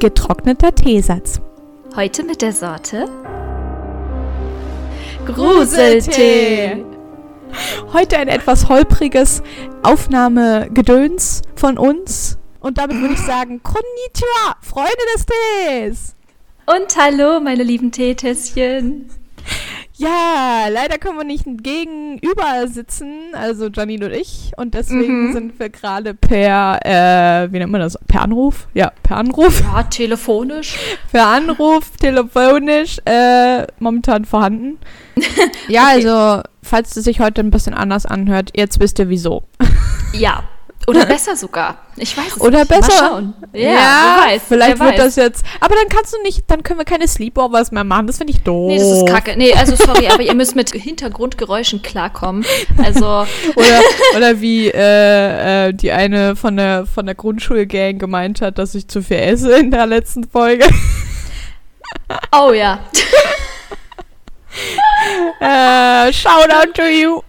Getrockneter Teesatz. Heute mit der Sorte Gruseltee. Heute ein etwas holpriges Aufnahmegedöns von uns. Und damit würde ich sagen, Konnichiwa, Freunde des Tees. Und hallo, meine lieben Teetässchen. Ja, leider können wir nicht gegenüber sitzen, also Janine und ich. Und deswegen Mhm. sind wir gerade per, äh, wie nennt man das? Per Anruf? Ja, per Anruf. Ja, telefonisch. Per Anruf, telefonisch, äh, momentan vorhanden. Ja, Okay. also, falls es sich heute ein bisschen anders anhört, jetzt wisst ihr wieso. Ja. Oder besser sogar. Ich weiß es Oder nicht. besser. Ja, wer weiß. vielleicht wird weiß. das jetzt. Aber dann kannst du nicht, dann können wir keine Sleepovers mehr machen. Das finde ich doof. Nee, das ist kacke. Nee, also sorry, aber ihr müsst mit Hintergrundgeräuschen klarkommen. Also, Oder, oder wie äh, äh, die eine von der, von der Grundschulgang gemeint hat, dass ich zu viel esse in der letzten Folge. oh ja. äh, shout out to you.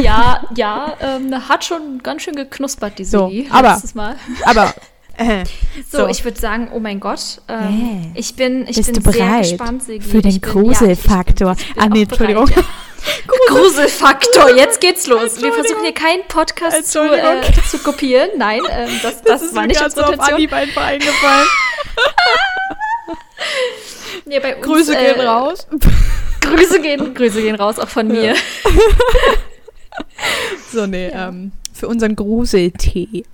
Ja, ja, ähm, hat schon ganz schön geknuspert, die So, Silly, aber- letztes Mal. Aber, äh, So, So. ich würde sagen, oh mein Gott, ähm, Yeah. ich bin, ich Bist bin du sehr bereit gespannt, Sigi. für den ja, Gruselfaktor? bin ah, nee, Entschuldigung. bereit, ja. Gruselfaktor, jetzt geht's los. Wir versuchen hier keinen Podcast zu, äh, zu kopieren. Nein, ähm, das, das, ist war mir nicht unsere so auf Intention. Anhieb einfach eingefallen. Nee, bei uns, Grüße äh, gehen raus. Grüße gehen, Grüße gehen raus, auch von mir. So, nee, ähm, für unseren Gruseltee.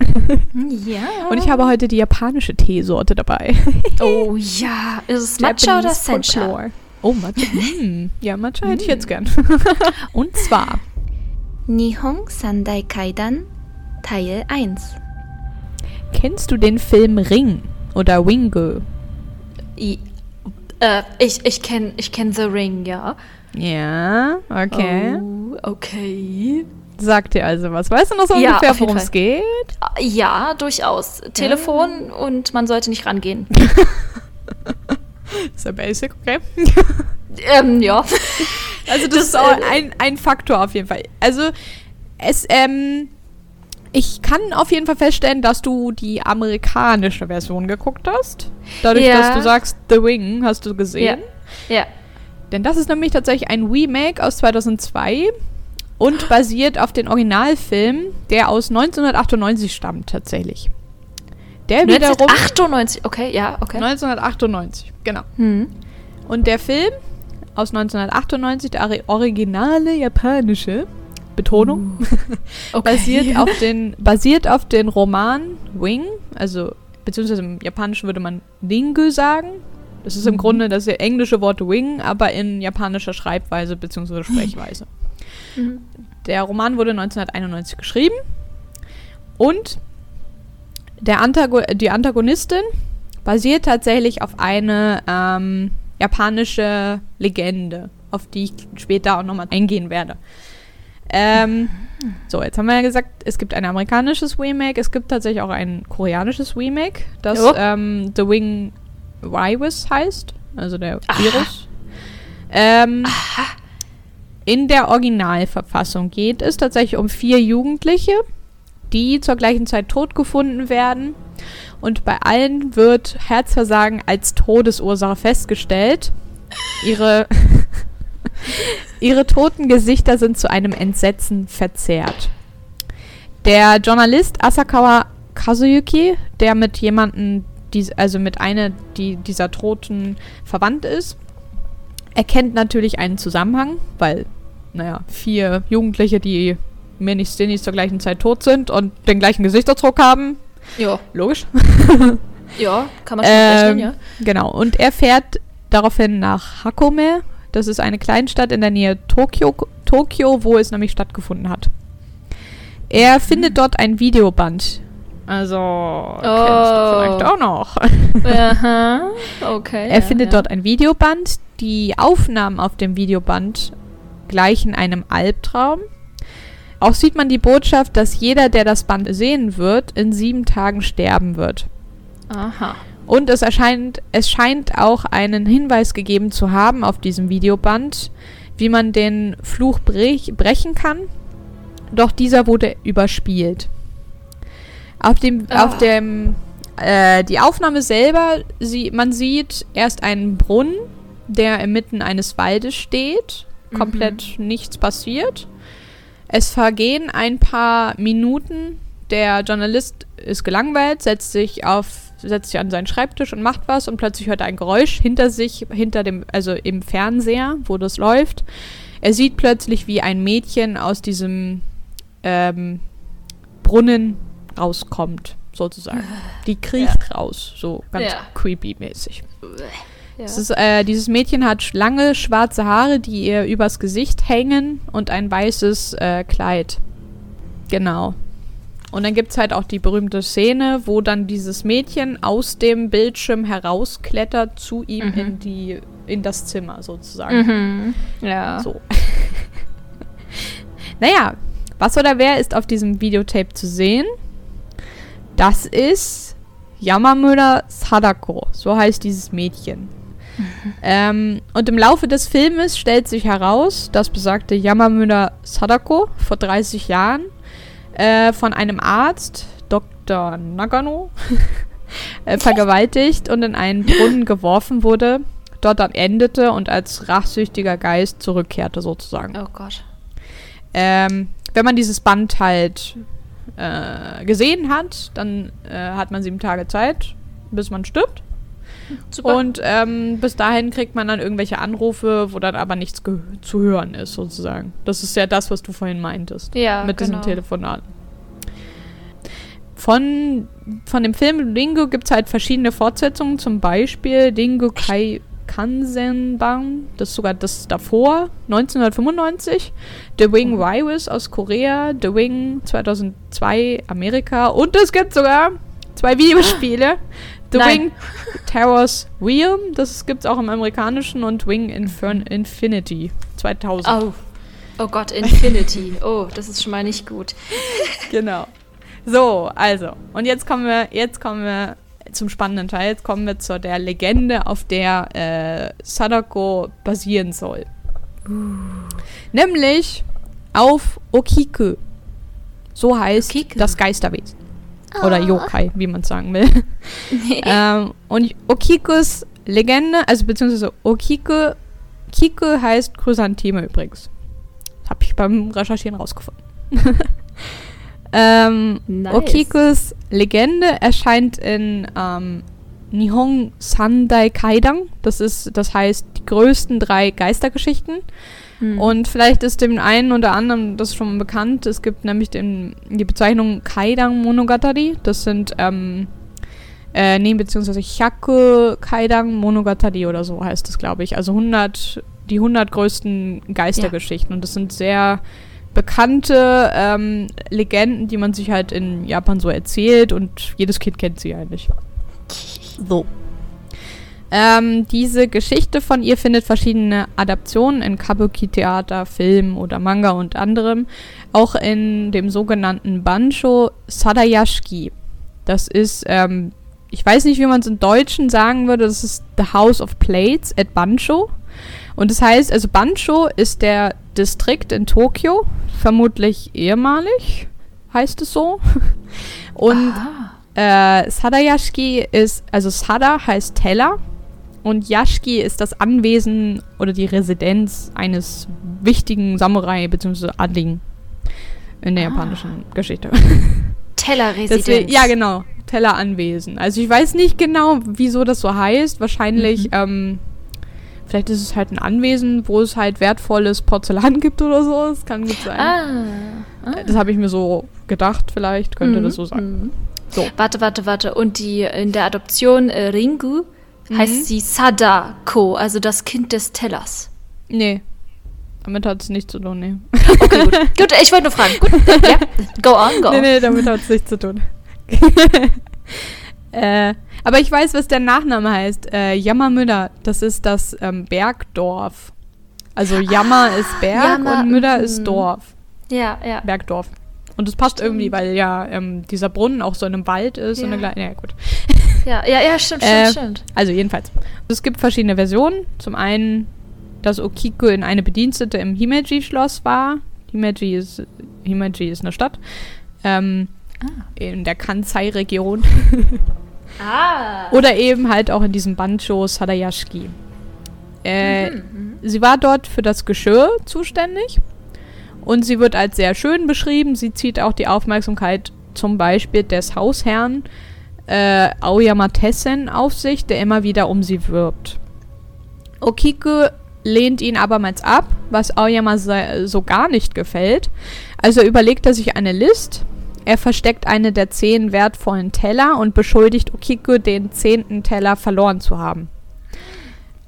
Ja. Und ich habe heute die japanische Teesorte dabei. Oh ja, ist es Matcha oder Sencha? Oh, Matcha. mm. Ja, Matcha hätte ich jetzt gern. Und zwar Nihon Sandai Kaidan Teil 1. Kennst du den Film Ring oder Wingo? Äh, ich ich kenne ich kenn The Ring, ja. Ja, okay. Oh, okay. Sagt dir also was. Weißt du noch so Ja, ungefähr, worum es geht? Ja, durchaus. Telefon und man sollte nicht rangehen. Ist ja basic, okay. ähm, ja. Also das, Das, ist auch äh, ein, ein Faktor auf jeden Fall. Also es, ähm, ich kann auf jeden Fall feststellen, dass du die amerikanische Version geguckt hast. Dadurch, Ja. dass du sagst, The Wing hast du gesehen. Ja. Denn das ist nämlich tatsächlich ein Remake aus 2002 und basiert auf den Originalfilm, der aus 1998 stammt tatsächlich. Der wiederum 1998, okay, ja, okay. 1998, genau. Hm. Und der Film aus 1998, der originale japanische Betonung, okay. basiert auf den basiert auf den Roman Wing, also beziehungsweise im Japanischen würde man Ringu sagen. Das ist im Grunde das englische Wort Wing, aber in japanischer Schreibweise beziehungsweise Sprechweise. Mhm. Der Roman wurde 1991 geschrieben und der Antago die Antagonistin basiert tatsächlich auf eine ähm, japanische Legende, auf die ich später auch nochmal eingehen werde. Ähm, so, jetzt haben wir ja gesagt, es gibt ein amerikanisches Remake, es gibt tatsächlich auch ein koreanisches Remake, das Jo. ähm, The Wing Virus heißt, also der Aha. Virus. Ähm, in der Originalverfassung geht es tatsächlich um vier Jugendliche, die zur gleichen Zeit tot gefunden werden. Und bei allen wird Herzversagen als Todesursache festgestellt. Ihre, ihre toten Gesichter sind zu einem Entsetzen verzerrt. Der Journalist Asakawa Kazuyuki, der mit jemandem, also mit einer die dieser Toten verwandt ist, erkennt natürlich einen Zusammenhang, weil, naja, vier Jugendliche, die mir nicht sehen, zur gleichen Zeit tot sind und den gleichen Gesichtsausdruck haben. Ja, Logisch. ja, kann man schon Ähm, rechnen, ja. Genau. Und er fährt daraufhin nach Hakone. Das ist eine Kleinstadt in der Nähe Tokio, Tokio, wo es nämlich stattgefunden hat. Er findet dort ein Videoband. Also, kennst du Oh. vielleicht auch noch. Aha, okay. Er ja, findet ja. dort ein Videoband. Die Aufnahmen auf dem Videoband gleichen einem Albtraum. Auch sieht man die Botschaft, dass jeder, der das Band sehen wird, in sieben Tagen sterben wird. Aha. Und es erscheint, es scheint auch einen Hinweis gegeben zu haben auf diesem Videoband, wie man den Fluch brech, brechen kann. Doch dieser wurde überspielt. Auf dem, Ah. auf dem, Äh, die Aufnahme selber, sie, man sieht erst einen Brunnen, der inmitten eines Waldes steht. Komplett nichts passiert. Es vergehen ein paar Minuten. Der Journalist ist gelangweilt, setzt sich auf, setzt sich an seinen Schreibtisch und macht was und plötzlich hört er ein Geräusch hinter sich, hinter dem, also im Fernseher, wo das läuft. Er sieht plötzlich, wie ein Mädchen aus diesem ähm, Brunnen rauskommt, sozusagen. Die kriecht raus, so ganz Ja. creepy-mäßig. Ja. Ist, äh, dieses Mädchen hat lange schwarze Haare, die ihr übers Gesicht hängen und ein weißes äh, Kleid. Genau. Und dann gibt es halt auch die berühmte Szene, wo dann dieses Mädchen aus dem Bildschirm herausklettert zu ihm Mhm. in, die, in das Zimmer sozusagen. Mhm. Ja. So. naja, was oder wer ist auf diesem Videotape zu sehen? Das ist Yamamura Sadako. So heißt dieses Mädchen. Ähm, und im Laufe des Filmes stellt sich heraus, dass besagte Yamamura Sadako vor 30 Jahren äh, von einem Arzt, Dr. Nagano, äh, vergewaltigt und in einen Brunnen geworfen wurde, dort dann endete und als rachsüchtiger Geist zurückkehrte sozusagen. Oh Gott. Ähm, wenn man dieses Band halt äh, gesehen hat, dann äh, hat man sieben Tage Zeit, bis man stirbt. Super. Und ähm, bis dahin kriegt man dann irgendwelche Anrufe, wo dann aber nichts zu hören ist, sozusagen. Das ist ja das, was du vorhin meintest. ja, mit genau. diesen Telefonaten. Von, von dem Film Dingo gibt es halt verschiedene Fortsetzungen, zum Beispiel Dingo Kai Kansenbang, das ist sogar das davor, 1995. The Wing Virus aus Korea, The Wing 2002 Amerika und es gibt sogar zwei Videospiele. The Nein. Wing Towers Realm, das gibt es auch im amerikanischen und Wing Infern Infinity 2000. Oh. Oh Gott, Infinity. Oh, das ist schon mal nicht gut. Genau. So, also. Und jetzt kommen wir, jetzt kommen wir zum spannenden Teil. Jetzt kommen wir zu der Legende, auf der äh, Sadako basieren soll. Nämlich auf Okiku. So heißt Okiku. das Geisterwesen. Oder Ah. Yokai, wie man sagen will. ähm, und Okikus Legende, also beziehungsweise Okiku, Kiku heißt Chrysantheme übrigens. Habe ich beim Recherchieren rausgefunden. ähm, Nice. Okikus Legende erscheint in ähm, Nihon Sandai Kaidang. Das ist, das heißt die größten drei Geistergeschichten. Hm. Und vielleicht ist dem einen oder anderen das schon bekannt. Es gibt nämlich den, die Bezeichnung Kaidang Monogatari. Das sind, ähm, äh, nee, beziehungsweise Hyaku Kaidang Monogatari oder so heißt es, glaube ich. Also 100, die 100 größten Geistergeschichten. Und das sind sehr bekannte ähm, Legenden, die man sich halt in Japan so erzählt. Und jedes Kind kennt sie eigentlich. So. Ähm, diese Geschichte von ihr findet verschiedene Adaptionen in Kabuki-Theater, Film oder Manga und anderem. Auch in dem sogenannten Bansho Sadayashiki. Das ist, ähm, ich weiß nicht, wie man es im Deutschen sagen würde, das ist The House of Plates at Bansho. Und das heißt, also Bansho ist der Distrikt in Tokio, vermutlich ehemalig, heißt es so. Und Ah. äh, Sadayashiki ist, also Sada heißt Teller und Yashiki ist das Anwesen oder die Residenz eines wichtigen Samurai bzw. Adligen in der Ah. japanischen Geschichte. Tellerresidenz. Ja, genau. Telleranwesen. Also ich weiß nicht genau, wieso das so heißt. Wahrscheinlich, Mhm. ähm, vielleicht ist es halt ein Anwesen, wo es halt wertvolles Porzellan gibt oder so. Das kann gut sein. Ah. ah. Das habe ich mir so gedacht, vielleicht könnte Mhm, das so sein. mhm. So. Warte, warte, warte. Und die in der Adoption äh, Ringu Mhm. heißt sie Sadako, also das Kind des Tellers. Nee. Damit hat es nichts zu tun, nee. Okay, gut. gut, ich wollte nur fragen. Gut, ja. Go on, go Nee, on. nee, damit hat es nichts zu tun. äh, aber ich weiß, was der Nachname heißt. Äh, Yamamüda, das ist das ähm, Bergdorf. Also Yama ist Berg Yama, und mhm. ist Dorf. Ja, ja. Bergdorf. Und das passt irgendwie, weil ja ähm, dieser Brunnen auch so in einem Wald ist und Ja. eine kleine. Ja, gut. Ja, ja, ja, stimmt, Äh, stimmt, stimmt. Also jedenfalls. Es gibt verschiedene Versionen. Zum einen, dass Okiko in eine Bedienstete im Himeji-Schloss war. Himeji ist, Himeji ist eine Stadt. Ähm, Ah. In der Kansai-Region. Ah. Oder eben halt auch in diesem Bancho Sadayashiki. Äh, Mhm, Sie war dort für das Geschirr zuständig und sie wird als sehr schön beschrieben. Sie zieht auch die Aufmerksamkeit zum Beispiel des Hausherrn äh, Aoyama Tessen auf sich, der immer wieder um sie wirbt. Okiko lehnt ihn abermals ab, was Aoyama so gar nicht gefällt. Also überlegt er sich eine List. Er versteckt eine der zehn wertvollen Teller und beschuldigt Okiko, den zehnten Teller verloren zu haben.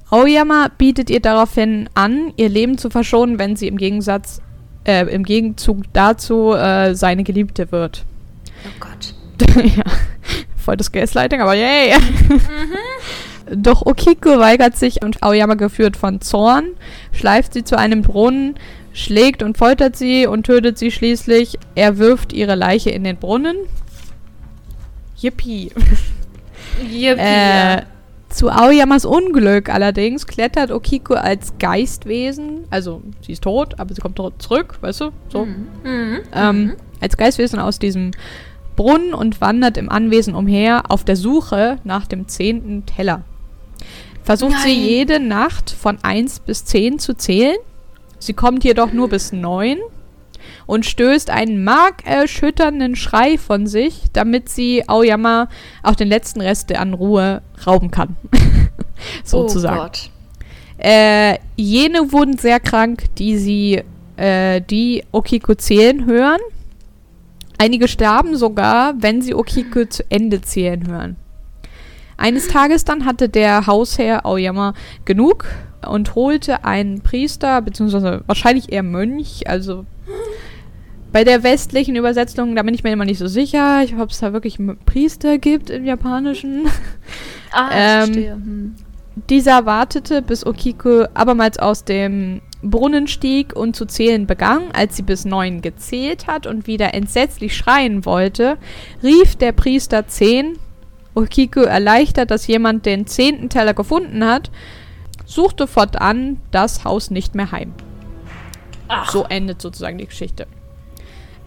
Aoyama bietet ihr daraufhin an, ihr Leben zu verschonen, wenn sie im Gegensatz, äh, im Gegenzug dazu äh, seine Geliebte wird. Oh Gott. ja, voll das Gaslighting, aber yay! Doch Okiko weigert sich und Aoyama geführt von Zorn, schleift sie zu einem Brunnen, schlägt und foltert sie und tötet sie schließlich. Er wirft ihre Leiche in den Brunnen. Yippie. Yippie. Äh, zu Aoyamas Unglück allerdings klettert Okiko als Geistwesen, also sie ist tot, aber sie kommt zurück, weißt du, so, Mhm. ähm, als Geistwesen aus diesem Brunnen und wandert im Anwesen umher auf der Suche nach dem zehnten Teller. Versucht sie Nein. jede Nacht von 1 bis 10 zu zählen. Sie kommt jedoch nur bis 9 und stößt einen markerschütternden Schrei von sich, damit sie Aoyama auch den letzten Rest an Ruhe rauben kann. Sozusagen. Oh Gott. Äh, jene wurden sehr krank, die sie, äh, die Okiko zählen hören. Einige starben sogar, wenn sie Okiko zu Ende zählen hören. Eines Tages dann hatte der Hausherr Aoyama genug und holte einen Priester, beziehungsweise wahrscheinlich eher Mönch, also bei der westlichen Übersetzung, da bin ich mir immer nicht so sicher, ich ob es da wirklich Priester gibt im Japanischen. Ah, Ähm, verstehe. Hm. Dieser wartete, bis Okiko abermals aus dem Brunnen stieg und zu zählen begann. Als sie bis neun gezählt hat und wieder entsetzlich schreien wollte, rief der Priester zehn. Okiko erleichtert, dass jemand den zehnten Teller gefunden hat, suchte fortan das Haus nicht mehr heim. Ach. So endet sozusagen die Geschichte.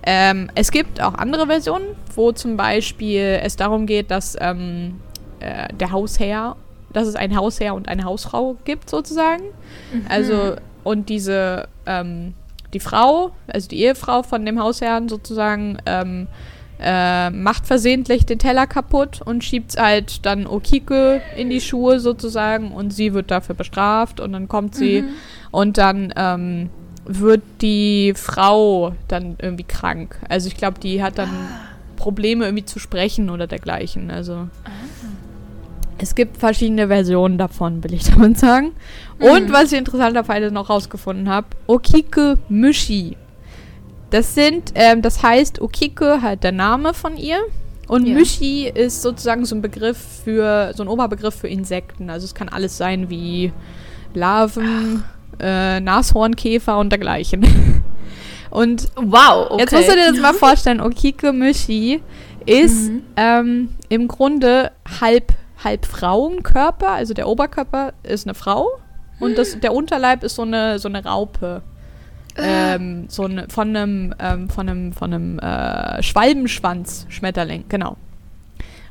Ähm, es gibt auch andere Versionen, wo zum Beispiel es darum geht, dass ähm, äh, der Hausherr, dass es einen Hausherr und eine Hausfrau gibt sozusagen. Also und diese ähm, die Frau, also die Ehefrau von dem Hausherrn sozusagen, ähm, äh, macht versehentlich den Teller kaputt und schiebt halt dann Okike in die Schuhe sozusagen und sie wird dafür bestraft und dann kommt sie und dann ähm, wird die Frau dann irgendwie krank. Also ich glaube, die hat dann Probleme irgendwie zu sprechen oder dergleichen. Also es gibt verschiedene Versionen davon, will ich damit sagen. Und was ich interessanterweise noch rausgefunden habe, Okike Mushi. Das sind, ähm, das heißt, Okike halt der Name von ihr. Und Ja. Mushi ist sozusagen so ein Begriff für, so ein Oberbegriff für Insekten. Also es kann alles sein wie Larven, äh, Nashornkäfer und dergleichen. Und Wow, okay. Jetzt musst du dir das mal vorstellen, Okike Mishi ist Mhm. ähm, im Grunde halb, halb Frauenkörper, also der Oberkörper ist eine Frau und das, der Unterleib ist so eine, so eine Raupe. Ähm, so eine, von einem, ähm, von einem, von einem äh, Schwalbenschwanz-Schmetterling, genau.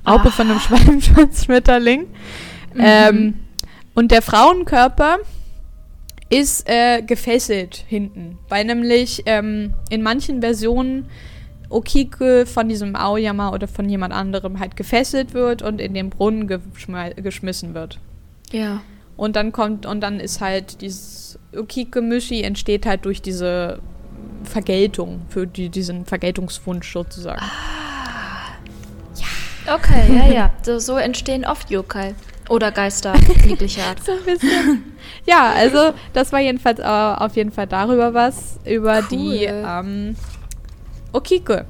Raupe von einem Schwalbenschwanz-Schmetterling. Ähm, und der Frauenkörper ist äh, gefesselt hinten, weil nämlich ähm, in manchen Versionen Okike von diesem Aoyama oder von jemand anderem halt gefesselt wird und in den Brunnen geschme geschmissen wird. Ja. Und dann kommt, und dann ist halt dieses Okike-Mishi entsteht halt durch diese Vergeltung, für die, diesen Vergeltungswunsch sozusagen. Okay, ja, ja. So, so entstehen oft Yokai. Oder Geister jeglicher Art. So ein bisschen. ja, also das war jedenfalls äh, auf jeden Fall darüber was, über die Cool. ähm, Okike.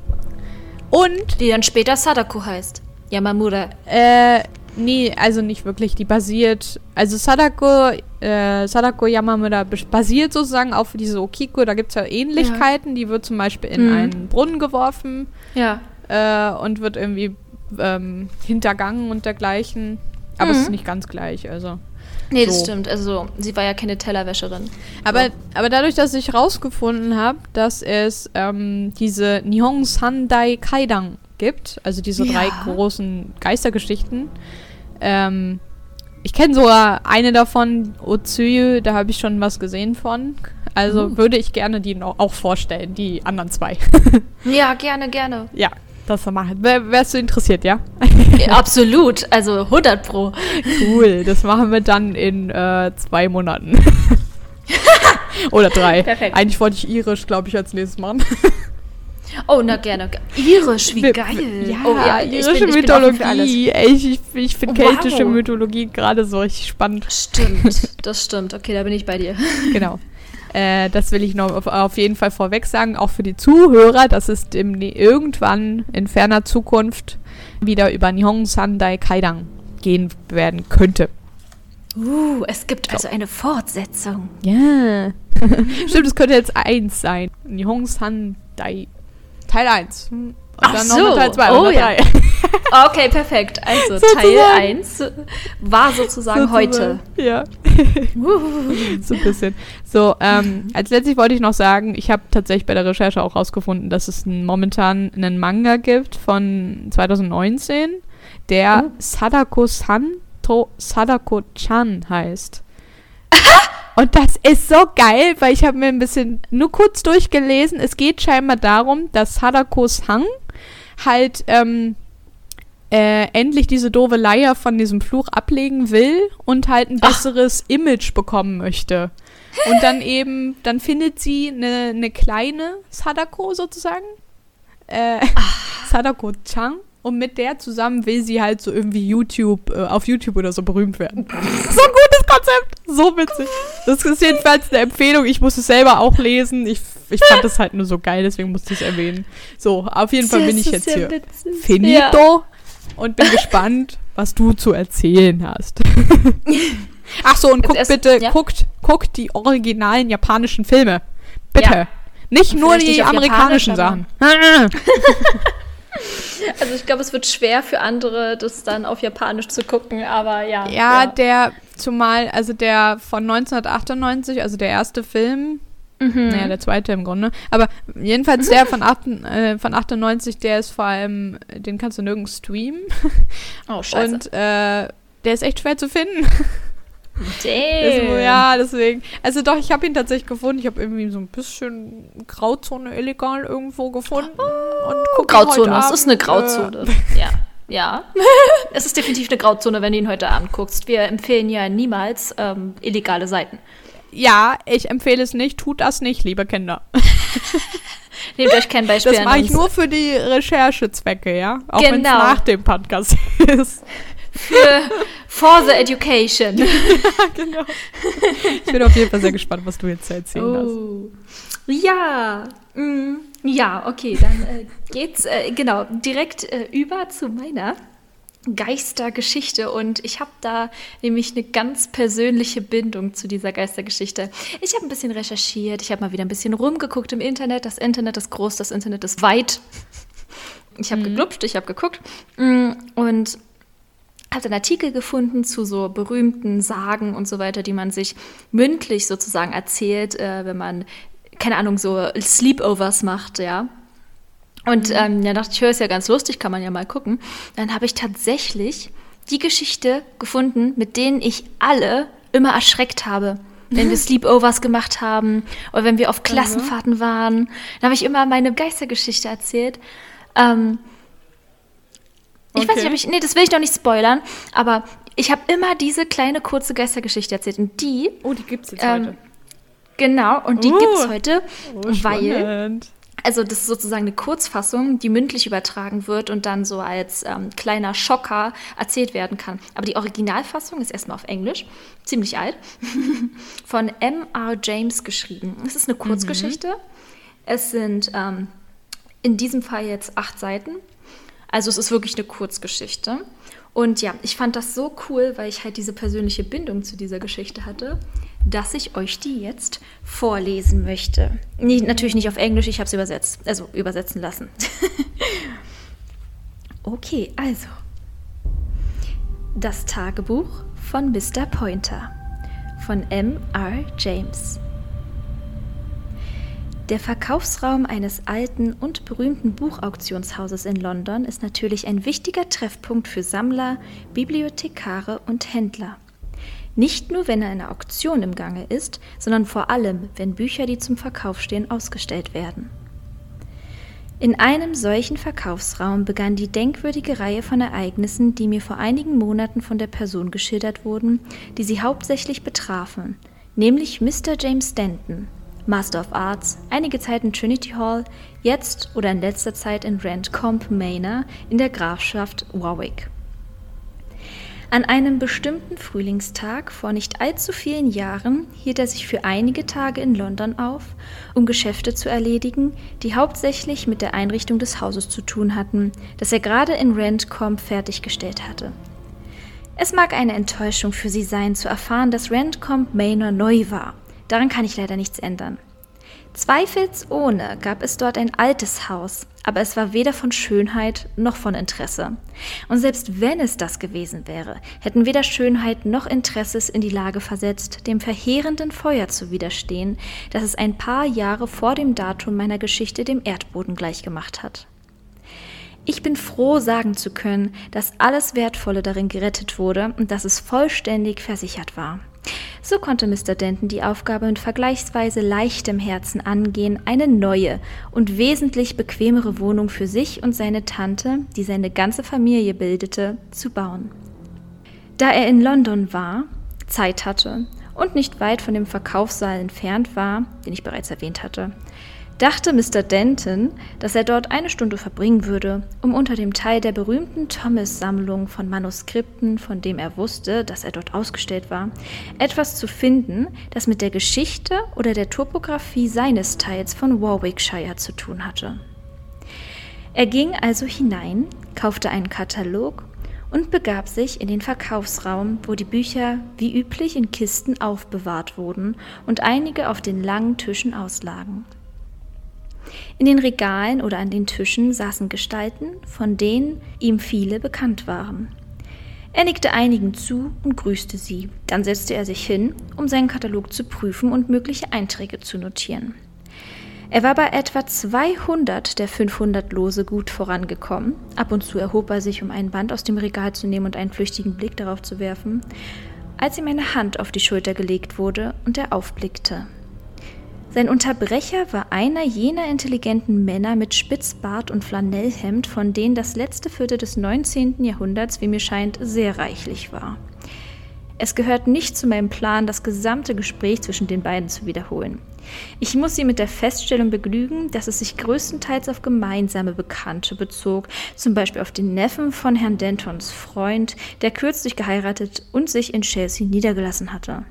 Und Die dann später Sadako heißt. Yamamura. Äh, nee, also nicht wirklich. Die basiert, also Sadako, äh, Sadako Yamamura bas- basiert sozusagen auf diese Okiko. Da gibt es ja Ähnlichkeiten. Die wird zum Beispiel in Mhm. einen Brunnen geworfen Ja. äh, und wird irgendwie ähm, hintergangen und dergleichen. Aber es Mhm. ist nicht ganz gleich, also. Nee, das So. stimmt. Also, sie war ja keine Tellerwäscherin. Aber, aber dadurch, dass ich rausgefunden habe, dass es ähm, diese Nihon Sandai Kaidang gibt. Also diese Ja. drei großen Geistergeschichten. Ähm, ich kenne sogar eine davon, Otsuyu, da habe ich schon was gesehen von. Also Uh. würde ich gerne die noch auch vorstellen, die anderen zwei. Ja, gerne, gerne. ja, das machen. Wär, wärst du interessiert, ja? Ja, absolut. Also 100 Pro. Cool, das machen wir dann in äh, zwei Monaten. Oder drei. Perfekt. Eigentlich wollte ich irisch, glaube ich, als nächstes machen. Oh, na gerne. Irisch, wie Wir- geil. Ja, oh, ich irische bin-. Mythologie. Ich ich, ich finde Wow. keltische Mythologie gerade so richtig spannend. Stimmt, das stimmt. Okay, da bin ich bei dir. genau. Äh, das will ich noch auf, auf jeden Fall vorweg sagen, auch für die Zuhörer, dass es dem, irgendwann in ferner Zukunft wieder über Nihon Sandai Kaidang gehen werden könnte. Uh, es gibt also eine Fortsetzung. Ja. Stimmt, es könnte jetzt eins sein. Nihon Sandai Teil 1. Und Ach dann so. noch Teil 2 Oh oder ja. 3. Okay, perfekt. Also Sozusagen. Teil 1 war sozusagen, heute. Ja. So ein bisschen. So, ähm, als letztes wollte ich noch sagen, ich habe tatsächlich bei der Recherche auch rausgefunden, dass es momentan einen Manga gibt von 2019, der Oh. Sadako-san to Sadako-chan heißt. Und das ist so geil, weil ich habe mir ein bisschen nur kurz durchgelesen. Es geht scheinbar darum, dass Sadako-san halt ähm, äh, endlich diese doofe Leier von diesem Fluch ablegen will und halt ein besseres Image bekommen möchte. Und dann eben, dann findet sie eine eine kleine Sadako sozusagen. Äh, Sadako-chan. Und mit der zusammen will sie halt so irgendwie YouTube, äh, auf YouTube oder so berühmt werden. so ein gutes Konzept. So witzig. Das ist jedenfalls eine Empfehlung. Ich muss es selber auch lesen. Ich, ich fand das halt nur so geil, deswegen musste ich es erwähnen. So, auf jeden Fall bin ich jetzt hier. Finito und bin gespannt, was du zu erzählen hast. Ach so, und guckt erst- bitte, ja. guckt, guckt die originalen japanischen Filme. Bitte. Ja. Nicht nur die amerikanischen Sachen. Also ich glaube, es wird schwer für andere, das dann auf Japanisch zu gucken, aber ja. ja, der, zumal, also der von 1998, also der erste Film, Mhm. naja, der zweite im Grunde, aber jedenfalls der von, 8, äh, von 98, der ist vor allem, den kannst du nirgends streamen. Oh, scheiße. Und äh, der ist echt schwer zu finden. Damn. ja, deswegen. Also doch, ich habe ihn tatsächlich gefunden. Ich habe irgendwie so ein bisschen Grauzone illegal irgendwo gefunden. ihn Grauzone, es ist eine Abend, Grauzone. ja. Ja. es ist definitiv eine Grauzone, wenn du ihn heute Abend guckst. Wir empfehlen ja niemals ähm, illegale Seiten. Ja, ich empfehle es nicht. Tut das nicht, liebe Kinder. Nehmt euch kein Beispiel Das mache ich nur für die Recherchezwecke, ja? Auch wenn es Genau. nach dem Podcast ist. für for the education. genau. Ich bin auf jeden Fall sehr gespannt, was du jetzt erzählen hast. Oh. Ja, mm, ja, okay, dann äh, geht's äh, genau direkt äh, über zu meiner Geistergeschichte und ich habe da nämlich eine ganz persönliche Bindung zu dieser Geistergeschichte. Ich habe ein bisschen recherchiert, ich habe mal wieder ein bisschen rumgeguckt im Internet. Das Internet ist groß, das Internet ist weit. Ich habe geglupft, ich habe geguckt mm, und habe einen Artikel gefunden zu so berühmten Sagen und so weiter, die man sich mündlich sozusagen erzählt, äh, wenn man, keine Ahnung, so Sleepovers macht, ja. Und ähm, ja, dachte ich, höre es ja ganz lustig, kann man ja mal gucken. Dann habe ich tatsächlich die Geschichte gefunden, mit denen ich alle immer erschreckt habe. Wenn wir Sleepovers gemacht haben oder wenn wir auf Klassenfahrten waren, dann habe ich immer meine Geistergeschichte erzählt. Ähm, ich weiß nicht, Okay. ob ich. Nee, das will ich noch nicht spoilern, aber ich habe immer diese kleine kurze Geistergeschichte erzählt. Und die, Oh, die gibt's jetzt Ähm, heute. genau, und die Uh. gibt es heute, Oh, weil. Also das ist sozusagen eine Kurzfassung, die mündlich übertragen wird und dann so als ähm, kleiner Schocker erzählt werden kann. Aber die Originalfassung ist erstmal auf Englisch, ziemlich alt, von M.R. James geschrieben. Es ist eine Kurzgeschichte. Es sind ähm, in diesem Fall jetzt acht Seiten. Also es ist wirklich eine Kurzgeschichte. Und ja, ich fand das so cool, weil ich halt diese persönliche Bindung zu dieser Geschichte hatte, dass ich euch die jetzt vorlesen möchte. Nee, natürlich nicht auf Englisch, ich habe es übersetzt, also übersetzen lassen. okay, also. Das Tagebuch von Mr. Pointer von M.R. James. Der Verkaufsraum eines alten und berühmten Buchauktionshauses in London ist natürlich ein wichtiger Treffpunkt für Sammler, Bibliothekare und Händler. Nicht nur, wenn eine Auktion im Gange ist, sondern vor allem, wenn Bücher, die zum Verkauf stehen, ausgestellt werden. In einem solchen Verkaufsraum begann die denkwürdige Reihe von Ereignissen, die mir vor einigen Monaten von der Person geschildert wurden, die sie hauptsächlich betrafen, nämlich Mr. James Denton, Master of Arts, einige Zeit in Trinity Hall, jetzt oder in letzter Zeit in Rentcombe Manor in der Grafschaft Warwick. An einem bestimmten Frühlingstag vor nicht allzu vielen Jahren hielt er sich für einige Tage in London auf, um Geschäfte zu erledigen, die hauptsächlich mit der Einrichtung des Hauses zu tun hatten, das er gerade in Rentcombe fertiggestellt hatte. Es mag eine Enttäuschung für Sie sein, zu erfahren, dass Rentcombe Manor neu war Daran kann ich leider nichts ändern. Zweifelsohne gab es dort ein altes Haus, aber es war weder von Schönheit noch von Interesse. Und selbst wenn es das gewesen wäre, hätten weder Schönheit noch Interesse es in die Lage versetzt, dem verheerenden Feuer zu widerstehen, das es ein paar Jahre vor dem Datum meiner Geschichte dem Erdboden gleichgemacht hat. Ich bin froh, sagen zu können, dass alles Wertvolle darin gerettet wurde und dass es vollständig versichert war. So konnte Mr. Denton die Aufgabe mit vergleichsweise leichtem Herzen angehen, eine neue und wesentlich bequemere Wohnung für sich und seine Tante, die seine ganze Familie bildete, zu bauen. Da er in London war, Zeit hatte und nicht weit von dem Verkaufssaal entfernt war, den ich bereits erwähnt hatte, dachte Mr. Denton, dass er dort eine Stunde verbringen würde, um unter dem Teil der berühmten Thomas-Sammlung von Manuskripten, von dem er wusste, dass er dort ausgestellt war, etwas zu finden, das mit der Geschichte oder der Topographie seines Teils von Warwickshire zu tun hatte. Er ging also hinein, kaufte einen Katalog und begab sich in den Verkaufsraum, wo die Bücher wie üblich in Kisten aufbewahrt wurden und einige auf den langen Tischen auslagen. In den Regalen oder an den Tischen saßen Gestalten, von denen ihm viele bekannt waren. Er nickte einigen zu und grüßte sie. Dann setzte er sich hin, um seinen Katalog zu prüfen und mögliche Einträge zu notieren. Er war bei etwa 200 der 500 Lose gut vorangekommen. Ab und zu erhob er sich, um ein Band aus dem Regal zu nehmen und einen flüchtigen Blick darauf zu werfen, als ihm eine Hand auf die Schulter gelegt wurde und er aufblickte. Sein Unterbrecher war einer jener intelligenten Männer mit Spitzbart und Flanellhemd, von denen das letzte Viertel des 19. Jahrhunderts, wie mir scheint, sehr reichlich war. Es gehört nicht zu meinem Plan, das gesamte Gespräch zwischen den beiden zu wiederholen. Ich muss Sie mit der Feststellung begnügen, dass es sich größtenteils auf gemeinsame Bekannte bezog, zum Beispiel auf den Neffen von Herrn Dentons Freund, der kürzlich geheiratet und sich in Chelsea niedergelassen hatte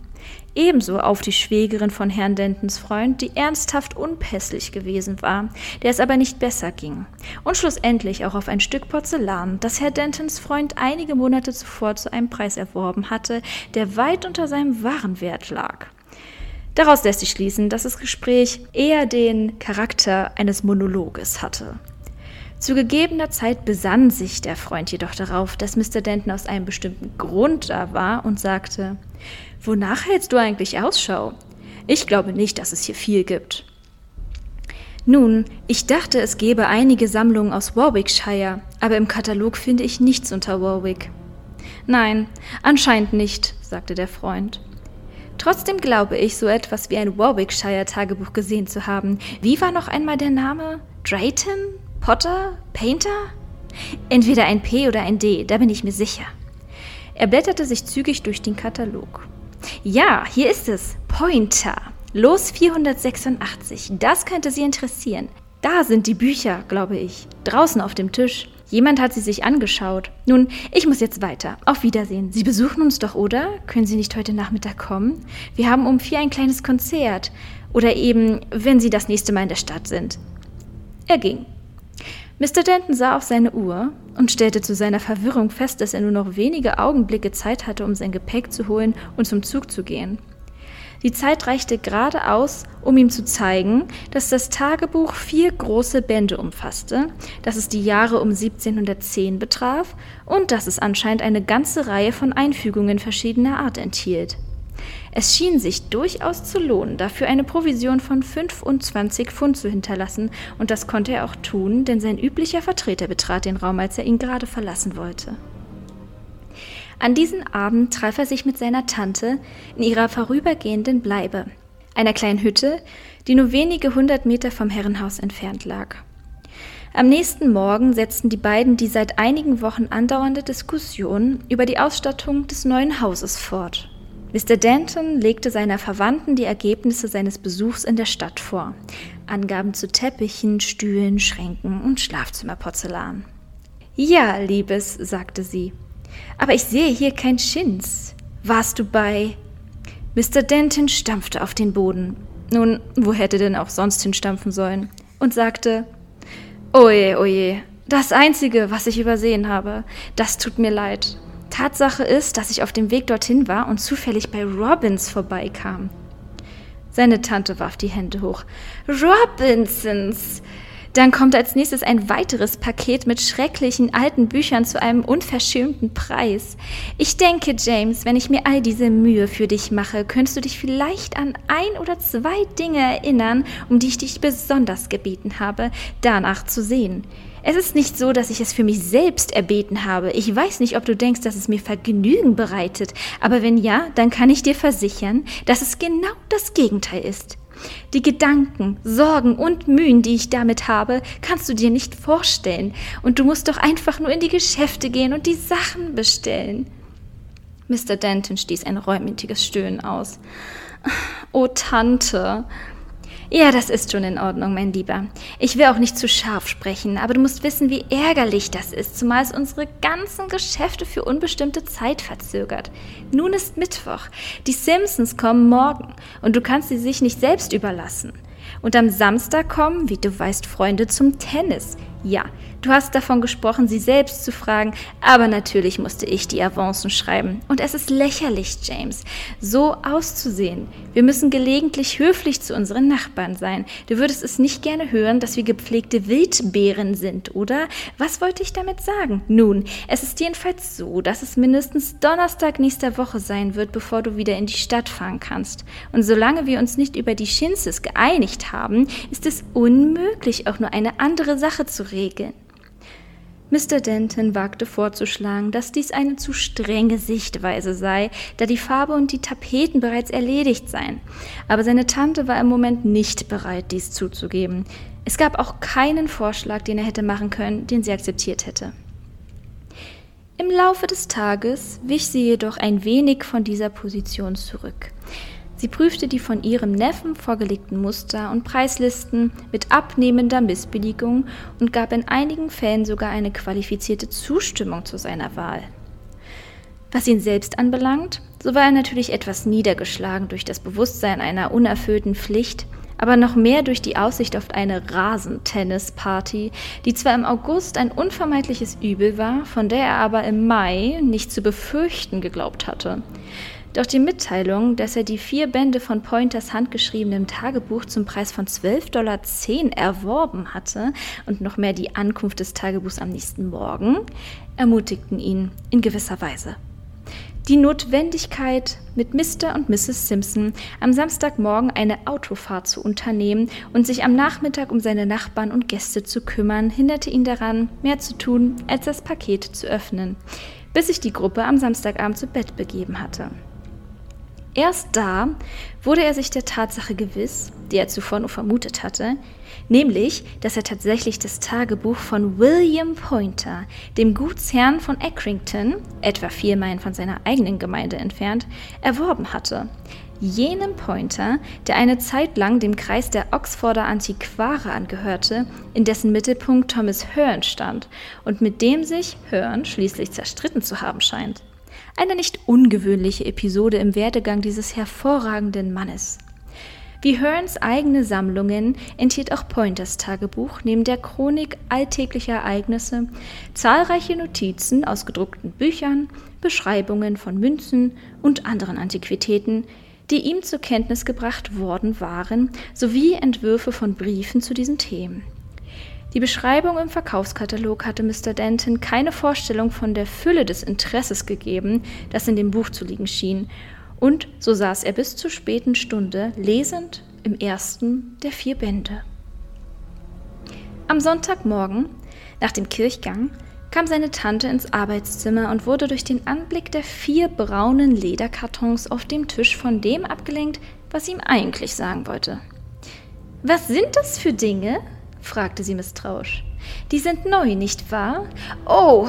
ebenso auf die Schwägerin von Herrn Dentons Freund, die ernsthaft unpässlich gewesen war, der es aber nicht besser ging, und schlussendlich auch auf ein Stück Porzellan, das Herr Dentons Freund einige Monate zuvor zu einem Preis erworben hatte, der weit unter seinem wahren Wert lag. Daraus lässt sich schließen, dass das Gespräch eher den Charakter eines Monologes hatte. Zu gegebener Zeit besann sich der Freund jedoch darauf, dass Mr. Denton aus einem bestimmten Grund da war und sagte, Wonach hältst du eigentlich Ausschau? Ich glaube nicht, dass es hier viel gibt. Nun, ich dachte, es gäbe einige Sammlungen aus Warwickshire, aber im Katalog finde ich nichts unter Warwick. Nein, anscheinend nicht, sagte der Freund. Trotzdem glaube ich, so etwas wie ein Warwickshire-Tagebuch gesehen zu haben. Wie war noch einmal der Name? Drayton? Potter? Painter? Entweder ein P oder ein D, da bin ich mir sicher. Er blätterte sich zügig durch den Katalog. Ja, hier ist es. Pointer. Los 486. Das könnte Sie interessieren. Da sind die Bücher, glaube ich. Draußen auf dem Tisch. Jemand hat sie sich angeschaut. Nun, ich muss jetzt weiter. Auf Wiedersehen. Sie besuchen uns doch, oder? Können Sie nicht heute Nachmittag kommen? Wir haben um vier ein kleines Konzert. Oder eben, wenn Sie das nächste Mal in der Stadt sind. Er ging. Mr. Denton sah auf seine Uhr und stellte zu seiner Verwirrung fest, dass er nur noch wenige Augenblicke Zeit hatte, um sein Gepäck zu holen und zum Zug zu gehen. Die Zeit reichte gerade aus, um ihm zu zeigen, dass das Tagebuch vier große Bände umfasste, dass es die Jahre um 1710 betraf und dass es anscheinend eine ganze Reihe von Einfügungen verschiedener Art enthielt. Es schien sich durchaus zu lohnen, dafür eine Provision von 25 Pfund zu hinterlassen, und das konnte er auch tun, denn sein üblicher Vertreter betrat den Raum, als er ihn gerade verlassen wollte. An diesem Abend traf er sich mit seiner Tante in ihrer vorübergehenden Bleibe, einer kleinen Hütte, die nur wenige hundert Meter vom Herrenhaus entfernt lag. Am nächsten Morgen setzten die beiden die seit einigen Wochen andauernde Diskussion über die Ausstattung des neuen Hauses fort. Mr. Danton legte seiner Verwandten die Ergebnisse seines Besuchs in der Stadt vor. Angaben zu Teppichen, Stühlen, Schränken und Schlafzimmerporzellan. Ja, Liebes, sagte sie. Aber ich sehe hier kein Schins. Warst du bei. Mr. Denton stampfte auf den Boden. Nun, wo hätte denn auch sonst hinstampfen sollen? Und sagte: Oje, oje, das Einzige, was ich übersehen habe. Das tut mir leid. Tatsache ist, dass ich auf dem Weg dorthin war und zufällig bei Robbins vorbeikam. Seine Tante warf die Hände hoch. Robinsons! Dann kommt als nächstes ein weiteres Paket mit schrecklichen alten Büchern zu einem unverschämten Preis. Ich denke, James, wenn ich mir all diese Mühe für dich mache, könntest du dich vielleicht an ein oder zwei Dinge erinnern, um die ich dich besonders gebeten habe, danach zu sehen. Es ist nicht so, dass ich es für mich selbst erbeten habe. Ich weiß nicht, ob du denkst, dass es mir Vergnügen bereitet, aber wenn ja, dann kann ich dir versichern, dass es genau das Gegenteil ist. Die Gedanken, Sorgen und Mühen, die ich damit habe, kannst du dir nicht vorstellen. Und du musst doch einfach nur in die Geschäfte gehen und die Sachen bestellen. Mr. Denton stieß ein reumütiges Stöhnen aus. Oh, Tante, ja, das ist schon in Ordnung, mein Lieber. Ich will auch nicht zu scharf sprechen, aber du musst wissen, wie ärgerlich das ist, zumal es unsere ganzen Geschäfte für unbestimmte Zeit verzögert. Nun ist Mittwoch. Die Simpsons kommen morgen und du kannst sie sich nicht selbst überlassen. Und am Samstag kommen, wie du weißt, Freunde zum Tennis. Ja, du hast davon gesprochen, sie selbst zu fragen, aber natürlich musste ich die Avancen schreiben. Und es ist lächerlich, James, so auszusehen. Wir müssen gelegentlich höflich zu unseren Nachbarn sein. Du würdest es nicht gerne hören, dass wir gepflegte Wildbären sind, oder? Was wollte ich damit sagen? Nun, es ist jedenfalls so, dass es mindestens Donnerstag nächster Woche sein wird, bevor du wieder in die Stadt fahren kannst. Und solange wir uns nicht über die Schinzes geeinigt haben, ist es unmöglich, auch nur eine andere Sache zu regeln. Mr. Denton wagte vorzuschlagen, dass dies eine zu strenge Sichtweise sei, da die Farbe und die Tapeten bereits erledigt seien. Aber seine Tante war im Moment nicht bereit, dies zuzugeben. Es gab auch keinen Vorschlag, den er hätte machen können, den sie akzeptiert hätte. Im Laufe des Tages wich sie jedoch ein wenig von dieser Position zurück. Sie prüfte die von ihrem Neffen vorgelegten Muster und Preislisten mit abnehmender Missbilligung und gab in einigen Fällen sogar eine qualifizierte Zustimmung zu seiner Wahl. Was ihn selbst anbelangt, so war er natürlich etwas niedergeschlagen durch das Bewusstsein einer unerfüllten Pflicht, aber noch mehr durch die Aussicht auf eine Rasentennisparty, die zwar im August ein unvermeidliches Übel war, von der er aber im Mai nicht zu befürchten geglaubt hatte. Doch die Mitteilung, dass er die vier Bände von Pointers handgeschriebenem Tagebuch zum Preis von 12,10 Dollar erworben hatte und noch mehr die Ankunft des Tagebuchs am nächsten Morgen, ermutigten ihn in gewisser Weise. Die Notwendigkeit, mit Mr. und Mrs. Simpson am Samstagmorgen eine Autofahrt zu unternehmen und sich am Nachmittag um seine Nachbarn und Gäste zu kümmern, hinderte ihn daran, mehr zu tun, als das Paket zu öffnen, bis sich die Gruppe am Samstagabend zu Bett begeben hatte. Erst da wurde er sich der Tatsache gewiss, die er zuvor nur vermutet hatte, nämlich, dass er tatsächlich das Tagebuch von William Pointer, dem Gutsherrn von Accrington, etwa vier Meilen von seiner eigenen Gemeinde entfernt, erworben hatte. Jenem Pointer, der eine Zeit lang dem Kreis der Oxforder Antiquare angehörte, in dessen Mittelpunkt Thomas Hearn stand und mit dem sich Hearn schließlich zerstritten zu haben scheint. Eine nicht ungewöhnliche Episode im Werdegang dieses hervorragenden Mannes. Wie Hearns eigene Sammlungen enthielt auch Pointers Tagebuch neben der Chronik alltäglicher Ereignisse zahlreiche Notizen aus gedruckten Büchern, Beschreibungen von Münzen und anderen Antiquitäten, die ihm zur Kenntnis gebracht worden waren, sowie Entwürfe von Briefen zu diesen Themen. Die Beschreibung im Verkaufskatalog hatte Mr. Denton keine Vorstellung von der Fülle des Interesses gegeben, das in dem Buch zu liegen schien, Und so saß er bis zur späten Stunde lesend im ersten der vier Bände. Am Sonntagmorgen, nach dem Kirchgang, kam seine Tante ins Arbeitszimmer und wurde durch den Anblick der vier braunen Lederkartons auf dem Tisch von dem abgelenkt, was sie ihm eigentlich sagen wollte. Was sind das für Dinge? Fragte sie misstrauisch. Die sind neu, nicht wahr? Oh,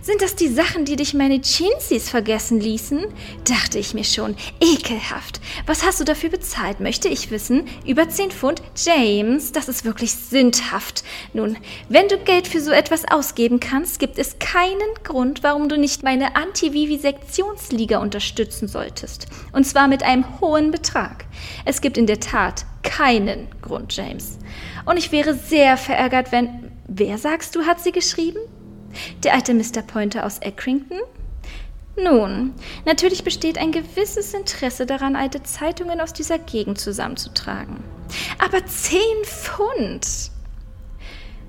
sind das die Sachen, die dich meine Chinsis vergessen ließen? Dachte ich mir schon. Ekelhaft. Was hast du dafür bezahlt, möchte ich wissen? Über 10 Pfund? James, das ist wirklich sündhaft. Nun, wenn du Geld für so etwas ausgeben kannst, gibt es keinen Grund, warum du nicht meine Anti-Vivisektionsliga unterstützen solltest. Und zwar mit einem hohen Betrag. Es gibt in der Tat keinen Grund, James. Und ich wäre sehr verärgert, wenn. Wer sagst du, hat sie geschrieben? Der alte Mr. Pointer aus Accrington? Nun, natürlich besteht ein gewisses Interesse daran, alte Zeitungen aus dieser Gegend zusammenzutragen. Aber zehn Pfund!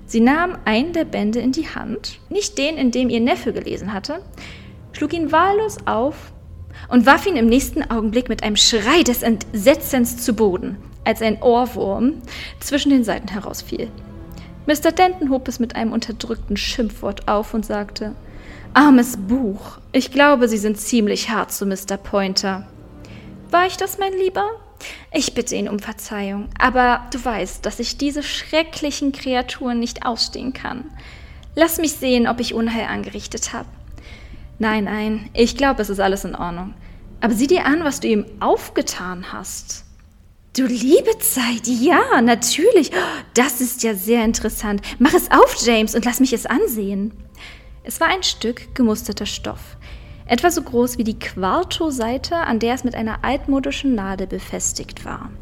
Sie nahm einen der Bände in die Hand, nicht den, in dem ihr Neffe gelesen hatte, schlug ihn wahllos auf und warf ihn im nächsten Augenblick mit einem Schrei des Entsetzens zu Boden, als ein Ohrwurm zwischen den Seiten herausfiel. Mr. Denton hob es mit einem unterdrückten Schimpfwort auf und sagte, Armes Buch, ich glaube, Sie sind ziemlich hart zu Mr. Pointer. War ich das, mein Lieber? Ich bitte ihn um Verzeihung, aber du weißt, dass ich diese schrecklichen Kreaturen nicht ausstehen kann. Lass mich sehen, ob ich Unheil angerichtet habe. Nein, nein, ich glaube, es ist alles in Ordnung. Aber sieh dir an, was du ihm aufgetan hast. Du liebe Zeit, ja, natürlich. Das ist ja sehr interessant. Mach es auf, James, und lass mich es ansehen. Es war ein Stück gemusterter Stoff, etwa so groß wie die Quarto-Seite, an der es mit einer altmodischen Nadel befestigt war.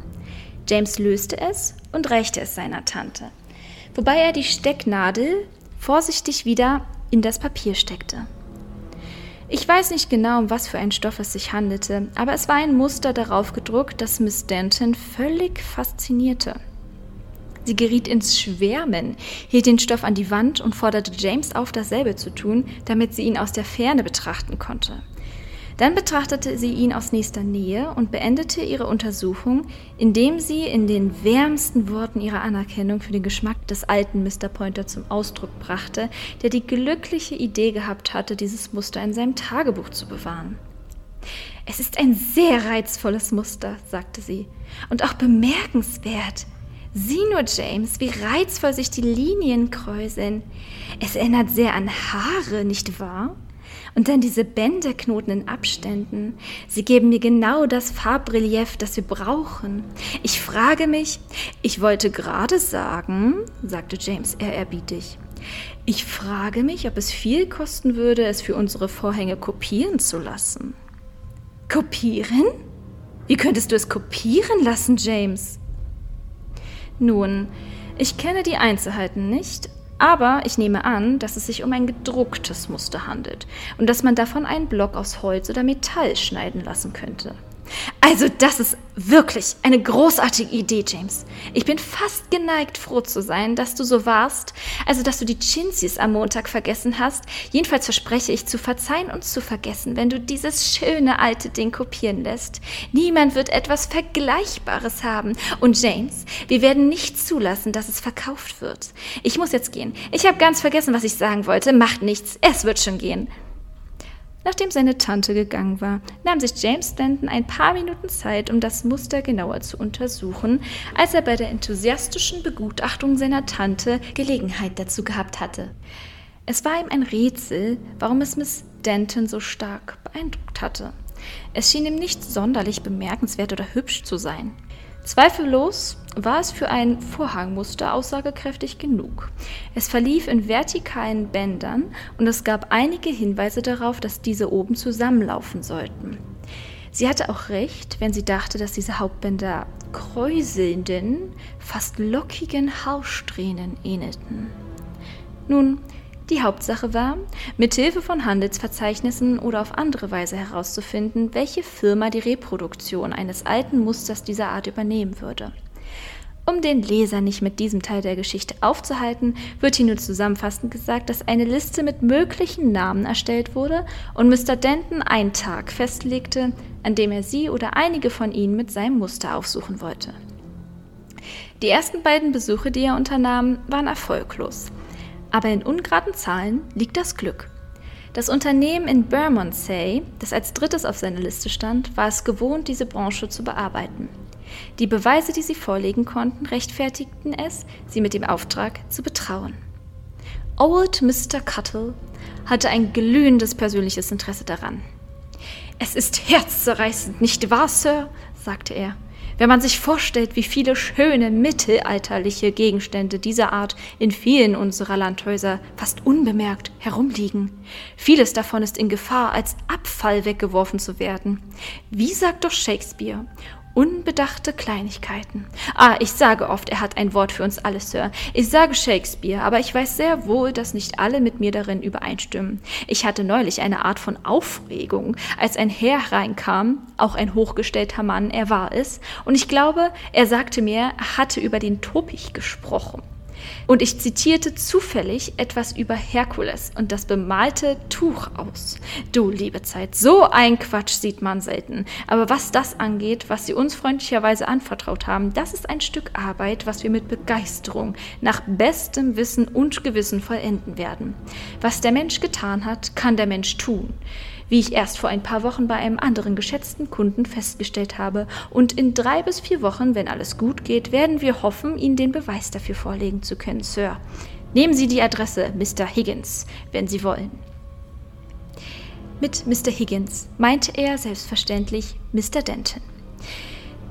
James löste es und reichte es seiner Tante, wobei er die Stecknadel vorsichtig wieder in das Papier steckte. Ich weiß nicht genau, um was für einen Stoff es sich handelte, aber es war ein Muster darauf gedruckt, das Miss Denton völlig faszinierte. Sie geriet ins Schwärmen, hielt den Stoff an die Wand und forderte James auf, dasselbe zu tun, damit sie ihn aus der Ferne betrachten konnte. Dann betrachtete sie ihn aus nächster Nähe und beendete ihre Untersuchung, indem sie in den wärmsten Worten ihre Anerkennung für den Geschmack des alten Mr. Pointer zum Ausdruck brachte, der die glückliche Idee gehabt hatte, dieses Muster in seinem Tagebuch zu bewahren. Es ist ein sehr reizvolles Muster, sagte sie, und auch bemerkenswert. Sieh nur, James, wie reizvoll sich die Linien kräuseln. Es erinnert sehr an Haare, nicht wahr? Und dann diese Bänderknoten in Abständen. Sie geben mir genau das Farbrelief, das wir brauchen. Ich frage mich, ich wollte gerade sagen, sagte James ehrerbietig, ich frage mich, ob es viel kosten würde, es für unsere Vorhänge kopieren zu lassen. Kopieren? Wie könntest du es kopieren lassen, James? Nun, ich kenne die Einzelheiten nicht, aber ich nehme an, dass es sich um ein gedrucktes Muster handelt und dass man davon einen Block aus Holz oder Metall schneiden lassen könnte. Also das ist wirklich eine großartige Idee, James. Ich bin fast geneigt, froh zu sein, dass du so warst, also dass du die Chinsies am Montag vergessen hast. Jedenfalls verspreche ich zu verzeihen und zu vergessen, wenn du dieses schöne alte Ding kopieren lässt. Niemand wird etwas Vergleichbares haben. Und James, wir werden nicht zulassen, dass es verkauft wird. Ich muss jetzt gehen. Ich habe ganz vergessen, was ich sagen wollte. Macht nichts. Es wird schon gehen. Nachdem seine Tante gegangen war, nahm sich James Stanton ein paar Minuten Zeit, um das Muster genauer zu untersuchen, als er bei der enthusiastischen Begutachtung seiner Tante Gelegenheit dazu gehabt hatte. Es war ihm ein Rätsel, warum es Miss Denton so stark beeindruckt hatte. Es schien ihm nicht sonderlich bemerkenswert oder hübsch zu sein. Zweifellos war es für ein Vorhangmuster aussagekräftig genug. Es verlief in vertikalen Bändern und es gab einige Hinweise darauf, dass diese oben zusammenlaufen sollten. Sie hatte auch recht, wenn sie dachte, dass diese Hauptbänder kräuselnden, fast lockigen Haarsträhnen ähnelten. Nun, die Hauptsache war, mit Hilfe von Handelsverzeichnissen oder auf andere Weise herauszufinden, welche Firma die Reproduktion eines alten Musters dieser Art übernehmen würde. Um den Leser nicht mit diesem Teil der Geschichte aufzuhalten, wird hier nur zusammenfassend gesagt, dass eine Liste mit möglichen Namen erstellt wurde und Mr. Denton einen Tag festlegte, an dem er sie oder einige von ihnen mit seinem Muster aufsuchen wollte. Die ersten beiden Besuche, die er unternahm, waren erfolglos. Aber in ungeraden Zahlen liegt das Glück. Das Unternehmen in Bermondsey, das als drittes auf seiner Liste stand, war es gewohnt, diese Branche zu bearbeiten. Die Beweise, die sie vorlegen konnten, rechtfertigten es, sie mit dem Auftrag zu betrauen. Old Mr. Cuttle hatte ein glühendes persönliches Interesse daran. Es ist herzzerreißend, nicht wahr, Sir? sagte er. Wenn man sich vorstellt, wie viele schöne mittelalterliche Gegenstände dieser Art in vielen unserer Landhäuser fast unbemerkt herumliegen. Vieles davon ist in Gefahr, als Abfall weggeworfen zu werden. Wie sagt doch Shakespeare? Unbedachte Kleinigkeiten. Ah, ich sage oft, er hat ein Wort für uns alle, Sir. Ich sage Shakespeare, aber ich weiß sehr wohl, dass nicht alle mit mir darin übereinstimmen. Ich hatte neulich eine Art von Aufregung, als ein Herr reinkam, auch ein hochgestellter Mann, er war es, und ich glaube, er sagte mir, er hatte über den Topich gesprochen. Und ich zitierte zufällig etwas über Herkules und das bemalte Tuch aus. Du liebe Zeit, so ein Quatsch sieht man selten. Aber was das angeht, was sie uns freundlicherweise anvertraut haben, das ist ein Stück Arbeit, was wir mit Begeisterung nach bestem Wissen und Gewissen vollenden werden. Was der Mensch getan hat, kann der Mensch tun wie ich erst vor ein paar Wochen bei einem anderen geschätzten Kunden festgestellt habe. Und in drei bis vier Wochen, wenn alles gut geht, werden wir hoffen, Ihnen den Beweis dafür vorlegen zu können, Sir. Nehmen Sie die Adresse Mr. Higgins, wenn Sie wollen. Mit Mr. Higgins meinte er selbstverständlich Mr. Denton.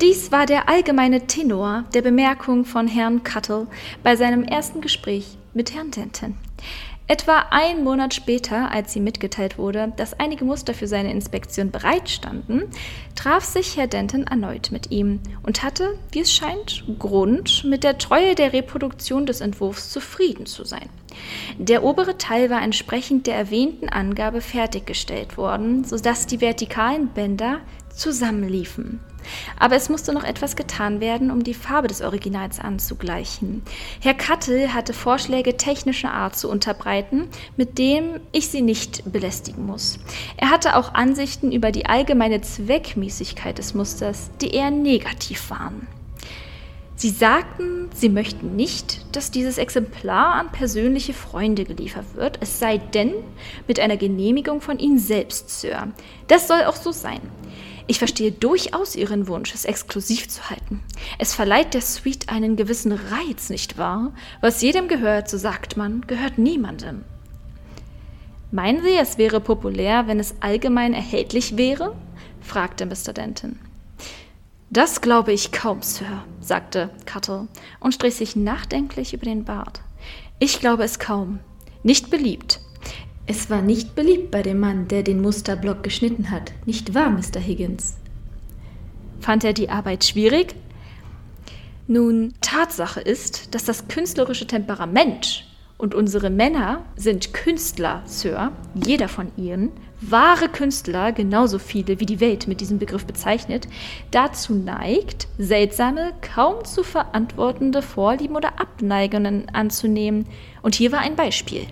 Dies war der allgemeine Tenor der Bemerkung von Herrn Cuttle bei seinem ersten Gespräch mit Herrn Denton. Etwa einen Monat später, als ihm mitgeteilt wurde, dass einige Muster für seine Inspektion bereitstanden, traf sich Herr Denton erneut mit ihm und hatte, wie es scheint, Grund, mit der Treue der Reproduktion des Entwurfs zufrieden zu sein. Der obere Teil war entsprechend der erwähnten Angabe fertiggestellt worden, sodass die vertikalen Bänder zusammenliefen. Aber es musste noch etwas getan werden, um die Farbe des Originals anzugleichen. Herr Kattel hatte Vorschläge technischer Art zu unterbreiten, mit dem ich Sie nicht belästigen muss. Er hatte auch Ansichten über die allgemeine Zweckmäßigkeit des Musters, die eher negativ waren. Sie sagten, Sie möchten nicht, dass dieses Exemplar an persönliche Freunde geliefert wird, es sei denn mit einer Genehmigung von Ihnen selbst, Sir. Das soll auch so sein. Ich verstehe durchaus Ihren Wunsch, es exklusiv zu halten. Es verleiht der Suite einen gewissen Reiz, nicht wahr? Was jedem gehört, so sagt man, gehört niemandem. Meinen Sie, es wäre populär, wenn es allgemein erhältlich wäre? fragte Mr. Denton. Das glaube ich kaum, Sir, sagte Cuttle und strich sich nachdenklich über den Bart. Ich glaube es kaum. Nicht beliebt. Es war nicht beliebt bei dem Mann, der den Musterblock geschnitten hat, nicht wahr, Mr. Higgins? Fand er die Arbeit schwierig? Nun, Tatsache ist, dass das künstlerische Temperament und unsere Männer sind Künstler, Sir, jeder von ihnen, wahre Künstler, genauso viele wie die Welt mit diesem Begriff bezeichnet, dazu neigt, seltsame, kaum zu verantwortende Vorlieben oder Abneigungen anzunehmen. Und hier war ein Beispiel.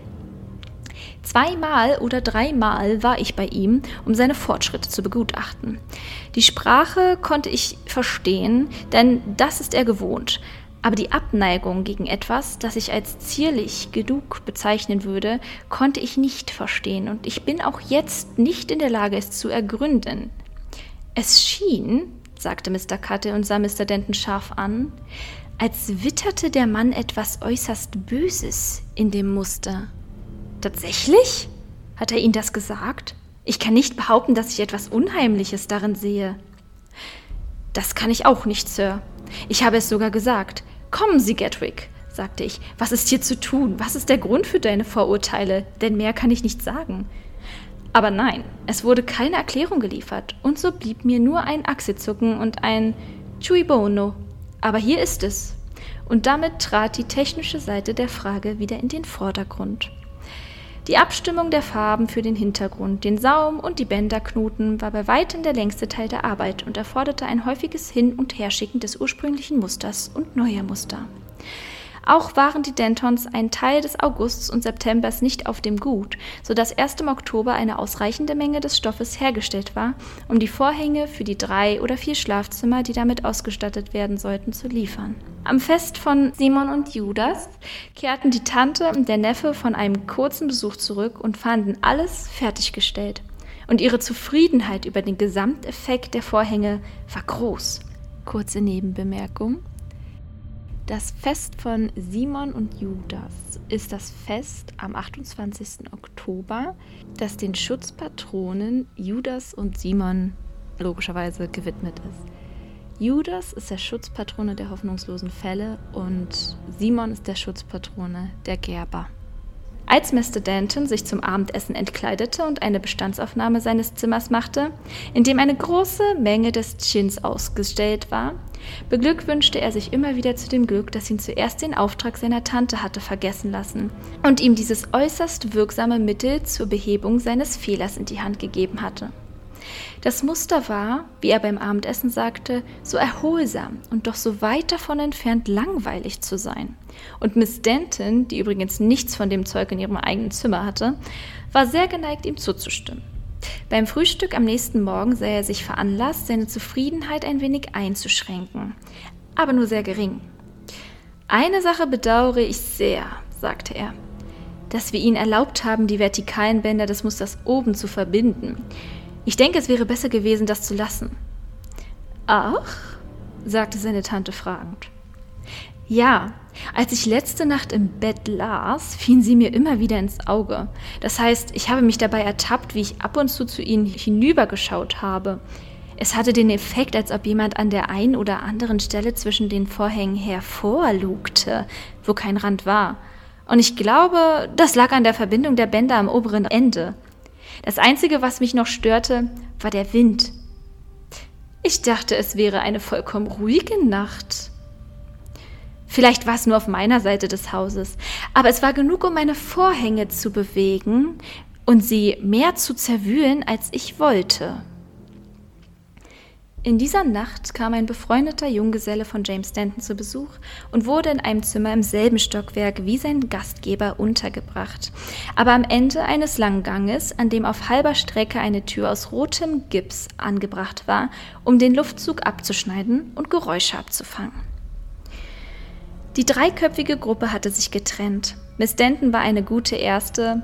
Zweimal oder dreimal war ich bei ihm, um seine Fortschritte zu begutachten. Die Sprache konnte ich verstehen, denn das ist er gewohnt. Aber die Abneigung gegen etwas, das ich als zierlich genug bezeichnen würde, konnte ich nicht verstehen und ich bin auch jetzt nicht in der Lage, es zu ergründen. Es schien, sagte Mr. Cutte und sah Mr. Denton scharf an, als witterte der Mann etwas äußerst Böses in dem Muster. Tatsächlich? Hat er Ihnen das gesagt? Ich kann nicht behaupten, dass ich etwas Unheimliches darin sehe. Das kann ich auch nicht, Sir. Ich habe es sogar gesagt. Kommen Sie, Gatwick, sagte ich. Was ist hier zu tun? Was ist der Grund für deine Vorurteile? Denn mehr kann ich nicht sagen. Aber nein, es wurde keine Erklärung geliefert, und so blieb mir nur ein Achselzucken und ein Chui Bono. Aber hier ist es. Und damit trat die technische Seite der Frage wieder in den Vordergrund. Die Abstimmung der Farben für den Hintergrund, den Saum und die Bänderknoten war bei weitem der längste Teil der Arbeit und erforderte ein häufiges Hin- und Herschicken des ursprünglichen Musters und neuer Muster. Auch waren die Dentons ein Teil des Augusts und Septembers nicht auf dem Gut, so dass erst im Oktober eine ausreichende Menge des Stoffes hergestellt war, um die Vorhänge für die drei oder vier Schlafzimmer, die damit ausgestattet werden sollten, zu liefern. Am Fest von Simon und Judas kehrten die Tante und der Neffe von einem kurzen Besuch zurück und fanden alles fertiggestellt. Und ihre Zufriedenheit über den Gesamteffekt der Vorhänge war groß. Kurze Nebenbemerkung. Das Fest von Simon und Judas ist das Fest am 28. Oktober, das den Schutzpatronen Judas und Simon logischerweise gewidmet ist. Judas ist der Schutzpatrone der hoffnungslosen Fälle und Simon ist der Schutzpatrone der Gerber. Als Mr. Danton sich zum Abendessen entkleidete und eine Bestandsaufnahme seines Zimmers machte, in dem eine große Menge des Chins ausgestellt war, beglückwünschte er sich immer wieder zu dem Glück, das ihn zuerst den Auftrag seiner Tante hatte vergessen lassen und ihm dieses äußerst wirksame Mittel zur Behebung seines Fehlers in die Hand gegeben hatte. Das Muster war, wie er beim Abendessen sagte, so erholsam und doch so weit davon entfernt, langweilig zu sein. Und Miss Denton, die übrigens nichts von dem Zeug in ihrem eigenen Zimmer hatte, war sehr geneigt, ihm zuzustimmen. Beim Frühstück am nächsten Morgen sah er sich veranlasst, seine Zufriedenheit ein wenig einzuschränken, aber nur sehr gering. Eine Sache bedauere ich sehr, sagte er, dass wir ihnen erlaubt haben, die vertikalen Bänder des Musters oben zu verbinden. Ich denke, es wäre besser gewesen, das zu lassen. Ach? sagte seine Tante fragend. Ja, als ich letzte Nacht im Bett las, fielen sie mir immer wieder ins Auge. Das heißt, ich habe mich dabei ertappt, wie ich ab und zu zu ihnen hinübergeschaut habe. Es hatte den Effekt, als ob jemand an der einen oder anderen Stelle zwischen den Vorhängen hervorlugte, wo kein Rand war. Und ich glaube, das lag an der Verbindung der Bänder am oberen Ende. Das Einzige, was mich noch störte, war der Wind. Ich dachte, es wäre eine vollkommen ruhige Nacht. Vielleicht war es nur auf meiner Seite des Hauses, aber es war genug, um meine Vorhänge zu bewegen und sie mehr zu zerwühlen, als ich wollte. In dieser Nacht kam ein befreundeter Junggeselle von James Denton zu Besuch und wurde in einem Zimmer im selben Stockwerk wie sein Gastgeber untergebracht, aber am Ende eines langen Ganges, an dem auf halber Strecke eine Tür aus rotem Gips angebracht war, um den Luftzug abzuschneiden und Geräusche abzufangen. Die dreiköpfige Gruppe hatte sich getrennt. Miss Denton war eine gute Erste.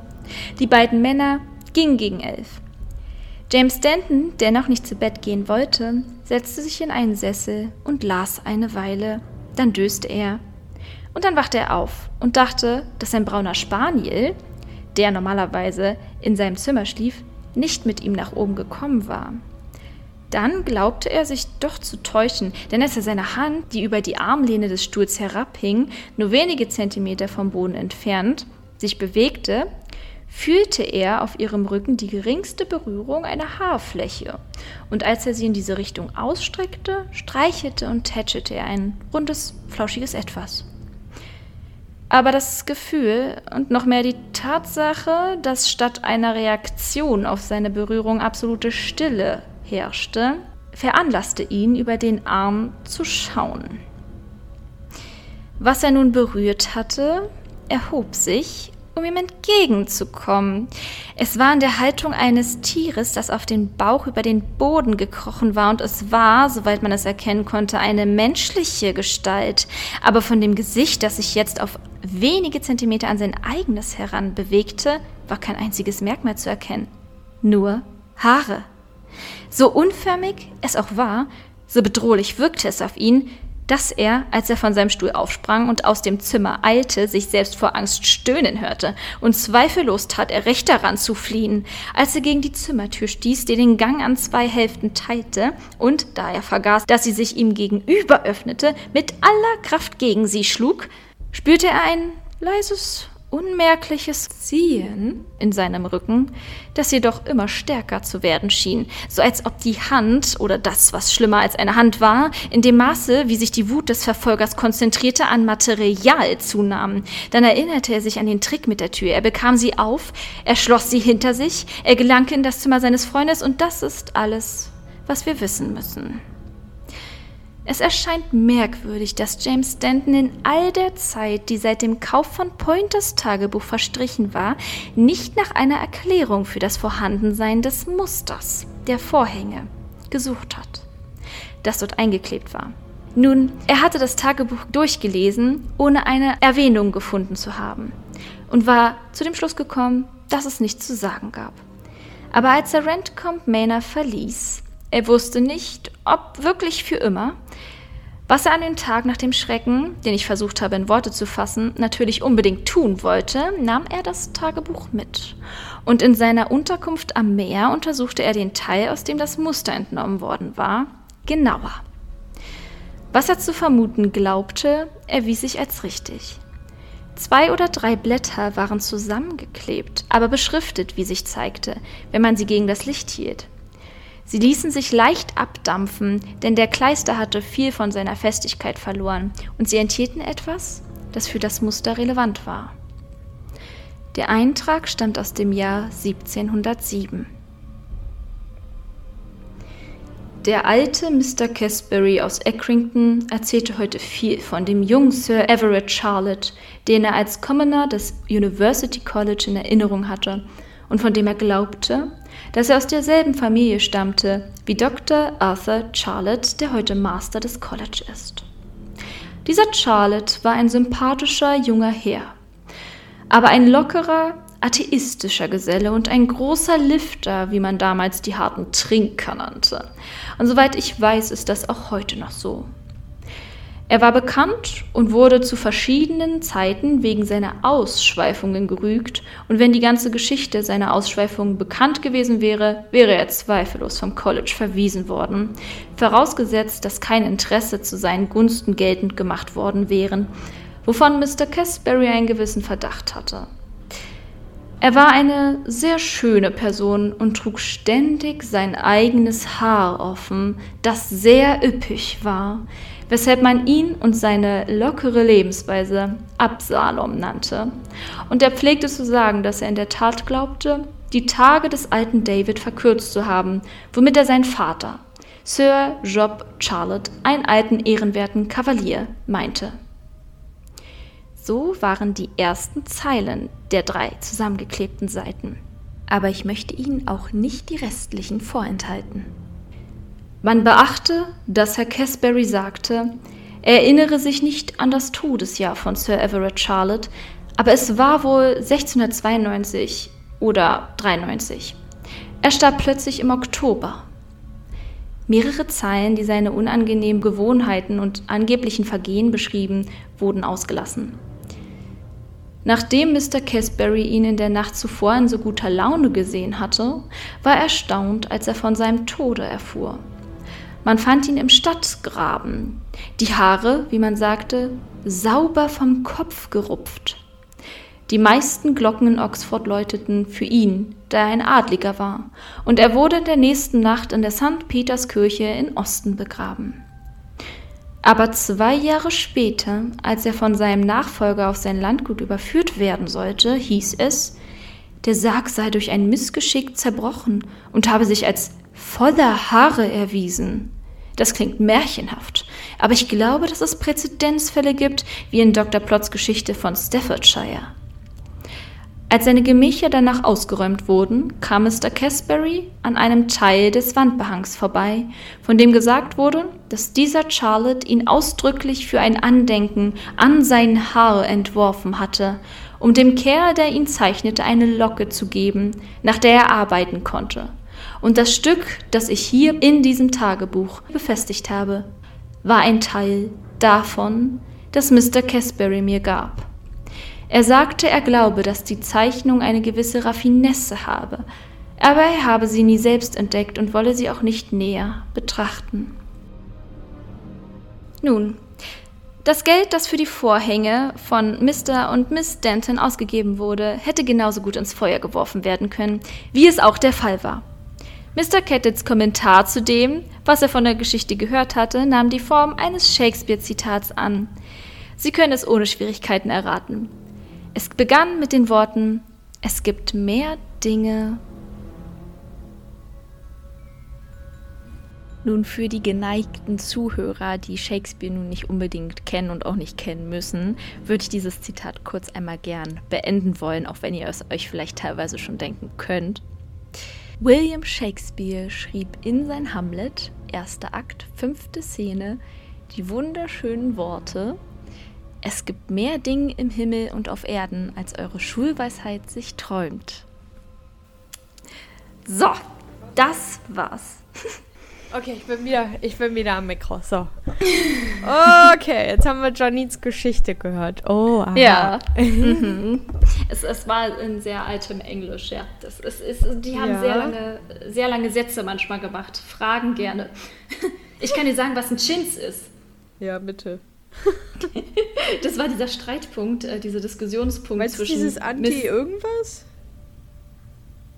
Die beiden Männer gingen gegen elf. James Denton, der noch nicht zu Bett gehen wollte, setzte sich in einen Sessel und las eine Weile. Dann döste er. Und dann wachte er auf und dachte, dass sein brauner Spaniel, der normalerweise in seinem Zimmer schlief, nicht mit ihm nach oben gekommen war. Dann glaubte er sich doch zu täuschen, denn als er seine Hand, die über die Armlehne des Stuhls herabhing, nur wenige Zentimeter vom Boden entfernt, sich bewegte, fühlte er auf ihrem Rücken die geringste Berührung einer Haarfläche, und als er sie in diese Richtung ausstreckte, streichelte und tätschelte er ein rundes, flauschiges Etwas. Aber das Gefühl und noch mehr die Tatsache, dass statt einer Reaktion auf seine Berührung absolute Stille herrschte, veranlasste ihn, über den Arm zu schauen. Was er nun berührt hatte, erhob sich um ihm entgegenzukommen. Es war in der Haltung eines Tieres, das auf den Bauch über den Boden gekrochen war, und es war, soweit man es erkennen konnte, eine menschliche Gestalt, aber von dem Gesicht, das sich jetzt auf wenige Zentimeter an sein eigenes heran bewegte, war kein einziges Merkmal zu erkennen. Nur Haare. So unförmig es auch war, so bedrohlich wirkte es auf ihn, dass er, als er von seinem Stuhl aufsprang und aus dem Zimmer eilte, sich selbst vor Angst stöhnen hörte, und zweifellos tat er recht daran zu fliehen, als er gegen die Zimmertür stieß, die den Gang an zwei Hälften teilte, und, da er vergaß, dass sie sich ihm gegenüber öffnete, mit aller Kraft gegen sie schlug, spürte er ein leises, unmerkliches Ziehen in seinem Rücken, das jedoch immer stärker zu werden schien, so als ob die Hand oder das, was schlimmer als eine Hand war, in dem Maße, wie sich die Wut des Verfolgers konzentrierte, an Material zunahm. Dann erinnerte er sich an den Trick mit der Tür. Er bekam sie auf, er schloss sie hinter sich, er gelangte in das Zimmer seines Freundes und das ist alles, was wir wissen müssen. Es erscheint merkwürdig, dass James Stanton in all der Zeit, die seit dem Kauf von Pointers Tagebuch verstrichen war, nicht nach einer Erklärung für das Vorhandensein des Musters der Vorhänge gesucht hat, das dort eingeklebt war. Nun, er hatte das Tagebuch durchgelesen, ohne eine Erwähnung gefunden zu haben, und war zu dem Schluss gekommen, dass es nichts zu sagen gab. Aber als er Rentcomb Manor verließ, er wusste nicht, ob wirklich für immer, was er an dem Tag nach dem Schrecken, den ich versucht habe in Worte zu fassen, natürlich unbedingt tun wollte, nahm er das Tagebuch mit. Und in seiner Unterkunft am Meer untersuchte er den Teil, aus dem das Muster entnommen worden war, genauer. Was er zu vermuten glaubte, erwies sich als richtig. Zwei oder drei Blätter waren zusammengeklebt, aber beschriftet, wie sich zeigte, wenn man sie gegen das Licht hielt. Sie ließen sich leicht abdampfen, denn der Kleister hatte viel von seiner Festigkeit verloren, und sie enthielten etwas, das für das Muster relevant war. Der Eintrag stammt aus dem Jahr 1707. Der alte Mr. Casbury aus Accrington erzählte heute viel von dem jungen Sir Everett Charlotte, den er als Commoner des University College in Erinnerung hatte und von dem er glaubte, dass er aus derselben Familie stammte wie Dr. Arthur Charlotte, der heute Master des College ist. Dieser Charlotte war ein sympathischer junger Herr, aber ein lockerer, atheistischer Geselle und ein großer Lifter, wie man damals die harten Trinker nannte. Und soweit ich weiß, ist das auch heute noch so. Er war bekannt und wurde zu verschiedenen Zeiten wegen seiner Ausschweifungen gerügt, und wenn die ganze Geschichte seiner Ausschweifungen bekannt gewesen wäre, wäre er zweifellos vom College verwiesen worden, vorausgesetzt, dass kein Interesse zu seinen Gunsten geltend gemacht worden wären, wovon Mr. Casbury einen gewissen Verdacht hatte. Er war eine sehr schöne Person und trug ständig sein eigenes Haar offen, das sehr üppig war, weshalb man ihn und seine lockere Lebensweise Absalom nannte. Und er pflegte zu sagen, dass er in der Tat glaubte, die Tage des alten David verkürzt zu haben, womit er seinen Vater, Sir Job Charlotte, einen alten ehrenwerten Kavalier, meinte. So waren die ersten Zeilen der drei zusammengeklebten Seiten. Aber ich möchte Ihnen auch nicht die restlichen vorenthalten. Man beachte, dass Herr Casbury sagte, er erinnere sich nicht an das Todesjahr von Sir Everett Charlotte, aber es war wohl 1692 oder 93. Er starb plötzlich im Oktober. Mehrere Zeilen, die seine unangenehmen Gewohnheiten und angeblichen Vergehen beschrieben, wurden ausgelassen. Nachdem Mr. Casbury ihn in der Nacht zuvor in so guter Laune gesehen hatte, war er erstaunt, als er von seinem Tode erfuhr. Man fand ihn im Stadtgraben, die Haare, wie man sagte, sauber vom Kopf gerupft. Die meisten Glocken in Oxford läuteten für ihn, da er ein Adliger war, und er wurde in der nächsten Nacht in der St. Peterskirche in Osten begraben. Aber zwei Jahre später, als er von seinem Nachfolger auf sein Landgut überführt werden sollte, hieß es, der Sarg sei durch ein Missgeschick zerbrochen und habe sich als voller Haare erwiesen. Das klingt märchenhaft, aber ich glaube, dass es Präzedenzfälle gibt, wie in Dr. Plotts Geschichte von Staffordshire. Als seine Gemächer danach ausgeräumt wurden, kam Mr. Casbury an einem Teil des Wandbehangs vorbei, von dem gesagt wurde, dass dieser Charlotte ihn ausdrücklich für ein Andenken an sein Haar entworfen hatte, um dem Kerl, der ihn zeichnete, eine Locke zu geben, nach der er arbeiten konnte. Und das Stück, das ich hier in diesem Tagebuch befestigt habe, war ein Teil davon, das Mr. Casbury mir gab. Er sagte, er glaube, dass die Zeichnung eine gewisse Raffinesse habe, aber er habe sie nie selbst entdeckt und wolle sie auch nicht näher betrachten. Nun, Das Geld, das für die Vorhänge von Mr. und Miss Denton ausgegeben wurde, hätte genauso gut ins Feuer geworfen werden können, wie es auch der Fall war. Mr. Cattets Kommentar zu dem, was er von der Geschichte gehört hatte, nahm die Form eines Shakespeare-Zitats an. Sie können es ohne Schwierigkeiten erraten. Es begann mit den Worten: Es gibt mehr Dinge, Nun für die geneigten Zuhörer, die Shakespeare nun nicht unbedingt kennen und auch nicht kennen müssen, würde ich dieses Zitat kurz einmal gern beenden wollen, auch wenn ihr es euch vielleicht teilweise schon denken könnt. William Shakespeare schrieb in sein Hamlet, erster Akt, fünfte Szene, die wunderschönen Worte Es gibt mehr Dinge im Himmel und auf Erden, als eure Schulweisheit sich träumt. So, das war's. Okay, ich bin wieder, ich bin wieder am Mikro. So. Okay, jetzt haben wir Janins Geschichte gehört. Oh, aha. Ja. mhm. es, es war in sehr altem Englisch, ja. Das ist, ist, die haben ja. sehr, lange, sehr lange Sätze manchmal gemacht. Fragen gerne. Ich kann dir sagen, was ein Chins ist. Ja, bitte. das war dieser Streitpunkt, äh, dieser Diskussionspunkt weißt zwischen. dieses Anti-Irgendwas?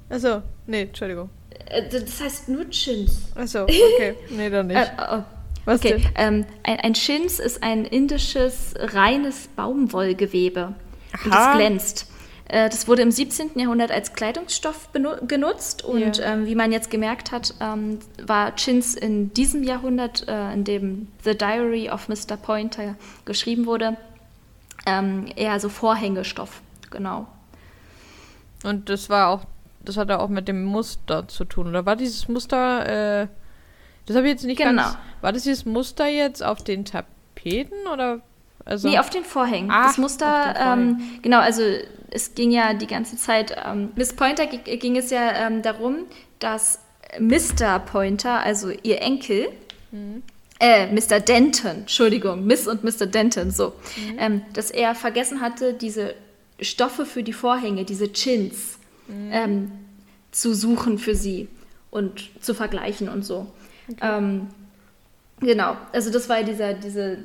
Also, nee, Entschuldigung. Äh, das heißt nur Chins. Achso, okay. Nee, dann nicht. Äh, oh. Was okay. Ähm, ein, ein Chins ist ein indisches reines Baumwollgewebe. Aha. Und das glänzt. Äh, das wurde im 17. Jahrhundert als Kleidungsstoff genutzt und ja. ähm, wie man jetzt gemerkt hat, ähm, war Chins in diesem Jahrhundert, äh, in dem The Diary of Mr. Pointer geschrieben wurde, ähm, eher so Vorhängestoff, genau. Und das war auch das hat ja auch mit dem Muster zu tun. Oder war dieses Muster, äh, das habe ich jetzt nicht genau. ganz. War das dieses Muster jetzt auf den Tapeten oder? Also, nee, auf den Vorhängen. Ach, das Muster, ähm, genau, also es ging ja die ganze Zeit, ähm, Miss Pointer ging es ja ähm, darum, dass Mr. Pointer, also ihr Enkel, mhm. äh, Mr. Denton, Entschuldigung, Miss und Mr. Denton, so, mhm. ähm, dass er vergessen hatte, diese Stoffe für die Vorhänge, diese Chins, mhm. ähm, zu suchen für sie und zu vergleichen und so. Okay. Ähm, genau, also das war dieser, diese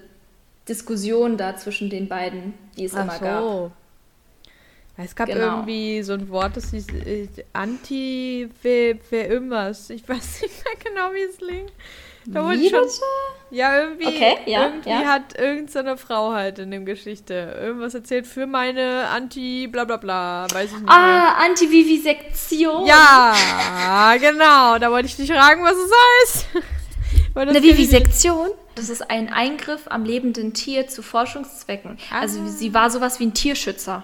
Diskussion da zwischen den beiden, die es Ach immer so. gab. Es gab genau. irgendwie so ein Wort, das hieß äh, anti wer irgendwas. Ich weiß nicht mehr genau, wie es klingt. Da wurde schon. Ja, irgendwie, okay, ja, irgendwie ja. hat irgendeine so Frau halt in der Geschichte irgendwas erzählt für meine Anti bla bla bla, weiß ich nicht. Ah, Anti-Vivisektion. Ja, genau. Da wollte ich dich fragen, was es heißt. Eine Vivisektion? Das ist ein Eingriff am lebenden Tier zu Forschungszwecken. Ah. Also sie war sowas wie ein Tierschützer.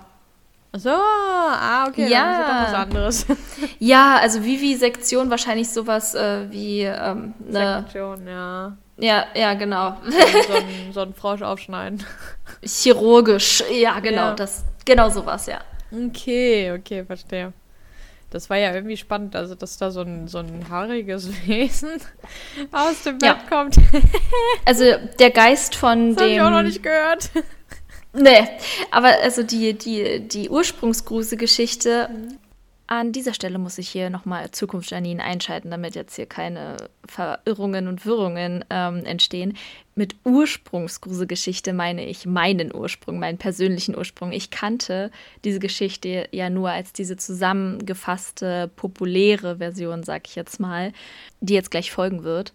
Ach so, ah, okay, ja. dann ist das was anderes. Ja, also Vivisektion wahrscheinlich sowas äh, wie ähm, eine Sektion, ja. Ja, ja, genau. So, ein, so ein Frosch aufschneiden. Chirurgisch, ja, genau, ja. das, genau sowas, ja. Okay, okay, verstehe. Das war ja irgendwie spannend, also dass da so ein, so ein haariges Wesen aus dem Bett ja. kommt. also der Geist von das dem. Das habe ich auch noch nicht gehört. Nee, aber also die, die, die Ursprungsgruse-Geschichte, an dieser Stelle muss ich hier nochmal Zukunft Janine einschalten, damit jetzt hier keine Verirrungen und Wirrungen ähm, entstehen. Mit Ursprungsgruse-Geschichte meine ich meinen Ursprung, meinen persönlichen Ursprung. Ich kannte diese Geschichte ja nur als diese zusammengefasste, populäre Version, sag ich jetzt mal, die jetzt gleich folgen wird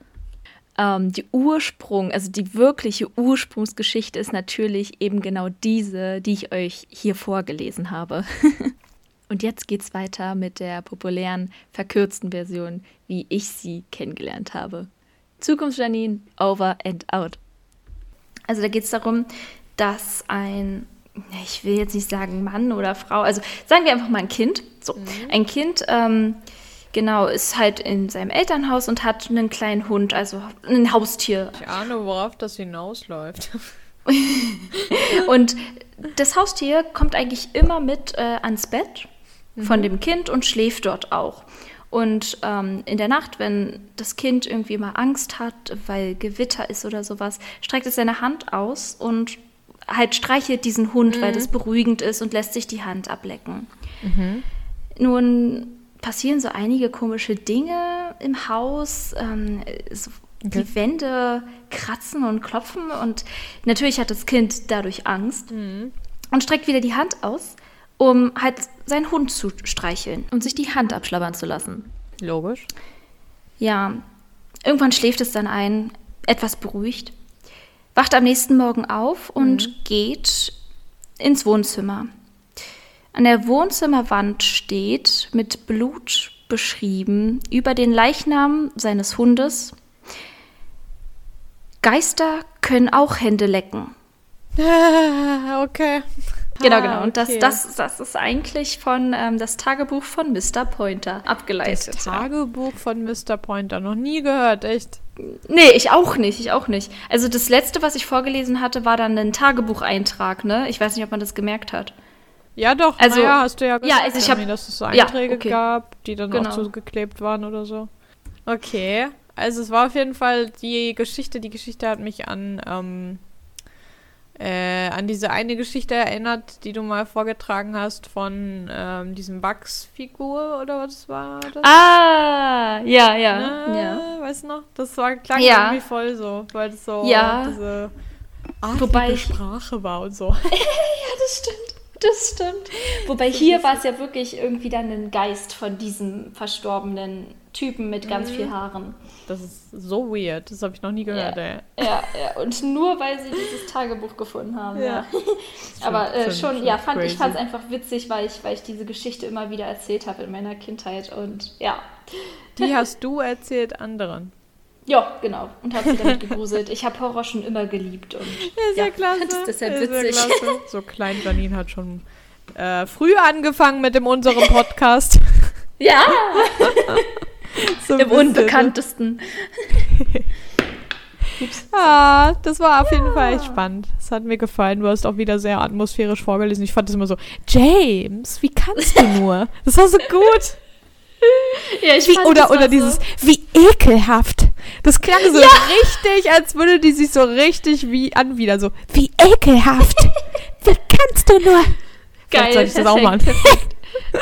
ähm, die Ursprung, also die wirkliche Ursprungsgeschichte ist natürlich eben genau diese, die ich euch hier vorgelesen habe. Und jetzt geht's weiter mit der populären, verkürzten Version, wie ich sie kennengelernt habe. Zukunftsjanine, over and out. Also da geht es darum, dass ein, ich will jetzt nicht sagen Mann oder Frau, also sagen wir einfach mal ein Kind. So, mhm. ein Kind ähm, genau, ist halt in seinem Elternhaus und hat einen kleinen Hund, also ein Haustier. Ich ahne, worauf das hinausläuft. und das Haustier kommt eigentlich immer mit äh, ans Bett von mhm. dem Kind und schläft dort auch. Und ähm, in der Nacht, wenn das Kind irgendwie mal Angst hat, weil Gewitter ist oder sowas, streckt es seine Hand aus und halt streichelt diesen Hund, mhm. weil das beruhigend ist und lässt sich die Hand ablecken. Mhm. Nun passieren so einige komische Dinge im Haus. Ähm, so, okay. die Wände kratzen und klopfen und natürlich hat das Kind dadurch Angst mhm. und streckt wieder die Hand aus, um halt seinen Hund zu streicheln und sich die Hand abschlabbern zu lassen. Logisch. Ja, irgendwann schläft es dann ein, etwas beruhigt, wacht am nächsten Morgen auf und mhm. geht ins Wohnzimmer. An der Wohnzimmerwand steht mit Blut beschrieben über den Leichnam seines Hundes. Geister können auch Hände lecken. okay. Genau, genau. Und das, das, das ist eigentlich von ähm, das Tagebuch von Mr. Pointer abgeleitet. Das Tagebuch von Mr. Pointer. Noch nie gehört, echt. Nee, ich auch nicht, ich auch nicht. Also das letzte, was ich vorgelesen hatte, war dann ein Tagebucheintrag, ne? Ich weiß nicht, ob man das gemerkt hat. Ja, doch. Also, naja, hast du ja gesagt, ja, also ich hab, dass es so Einträge ja, okay. gab, die dann genau. auch zugeklebt waren oder so. Okay. Also es war auf jeden Fall die Geschichte, die Geschichte hat mich an ähm, äh, an diese eine Geschichte erinnert, die du mal vorgetragen hast von ähm, diesem Bugs-Figur oder was war das? Ah, ja, ja. Na, ja. Weißt du noch? Das war klang ja. irgendwie voll so, weil das so ja. diese Wobei Sprache war und so. ja, das stimmt. Das stimmt. Wobei hier war es ja wirklich irgendwie dann ein Geist von diesem verstorbenen Typen mit ganz mhm. viel Haaren. Das ist so weird. Das habe ich noch nie gehört, ja. ey. Ja, ja, und nur weil sie dieses Tagebuch gefunden haben. Ja. ja. Aber äh, schon, schon, ja, fand, crazy. ich fand es einfach witzig, weil ich, weil ich diese Geschichte immer wieder erzählt habe in meiner Kindheit. Und ja. Die hast du erzählt anderen. Ja, genau. Und habe sie damit gegruselt. Ich habe Horror schon immer geliebt. Und, ist ja, ja klasse. Das ist deshalb ist witzig. Ja so klein Janine hat schon äh, früh angefangen mit dem unserem Podcast. ja. so Im unbekanntesten. ah, das war auf jeden Fall echt spannend. Das hat mir gefallen. Du hast auch wieder sehr atmosphärisch vorgelesen. Ich fand es immer so, James, wie kannst du nur? Das war so gut. Ja, ich wie, fand, oder oder dieses, so. wie ekelhaft. Das klang so ja. richtig, als würde die sich so richtig wie anwidern. So, wie ekelhaft. wie kannst du nur? Geil, soll ich das auch machen.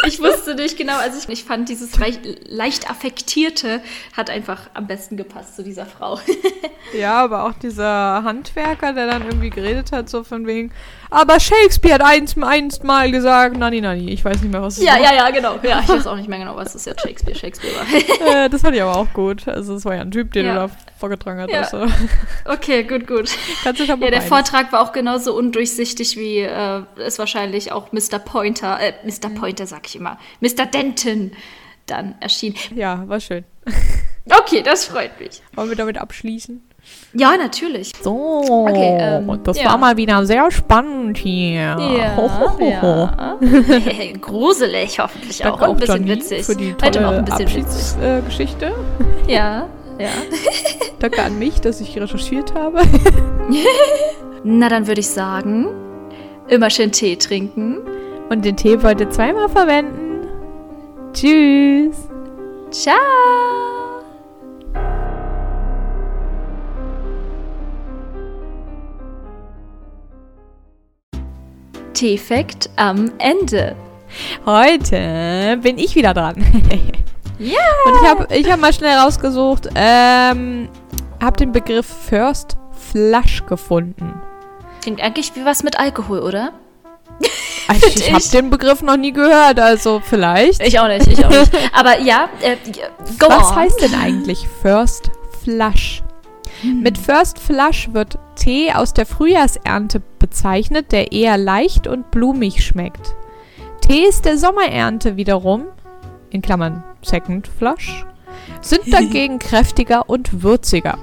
Ich wusste nicht genau, also ich, ich fand dieses leicht, leicht affektierte hat einfach am besten gepasst zu dieser Frau. ja, aber auch dieser Handwerker, der dann irgendwie geredet hat, so von wegen, aber Shakespeare hat einst, einst mal gesagt, nani, nani, ich weiß nicht mehr, was es ja, war. Ja, ja, genau. Ja, ich weiß auch nicht mehr genau, was das jetzt Shakespeare, Shakespeare war. äh, das fand ich aber auch gut. Also es war ja ein Typ, den ja. du da vorgetragen hattest. Ja. Okay, gut, gut. Kannst du schon mal Ja, der Vortrag war auch genauso undurchsichtig, wie äh, es wahrscheinlich auch Mr. Pointer, äh, Mr. Mhm. Pointer sag ich immer, Mr. Denton dann erschien. Ja, war schön. Okay, das freut mich. Wollen wir damit abschließen? Ja, natürlich. So, okay, ähm, das ja. war mal wieder sehr spannend hier. Ja, ho, ho, ho, ja. Gruselig hoffentlich Danke auch. Ein bisschen witzig. Für die tolle auch ein bisschen Abschiedsgeschichte. Äh, ja, ja. Danke an mich, dass ich recherchiert habe. Na, dann würde ich sagen, immer schön Tee trinken. Und den Tee ihr zweimal verwenden. Tschüss. Ciao. T-Fact am Ende. Heute bin ich wieder dran. Ja. Und ich habe ich hab mal schnell rausgesucht, ähm, habe den Begriff First Flush gefunden. Klingt eigentlich wie was mit Alkohol, oder? Also ich, habe den Begriff noch nie gehört, also vielleicht. Ich auch nicht, ich auch nicht. Aber ja, äh, go Was on. heißt denn eigentlich First Flush? Hm. Mit First Flush wird Tee aus der Frühjahrsernte bezeichnet, der eher leicht und blumig schmeckt. Tees der Sommerernte wiederum, in Klammern Second Flush, sind dagegen kräftiger und würziger.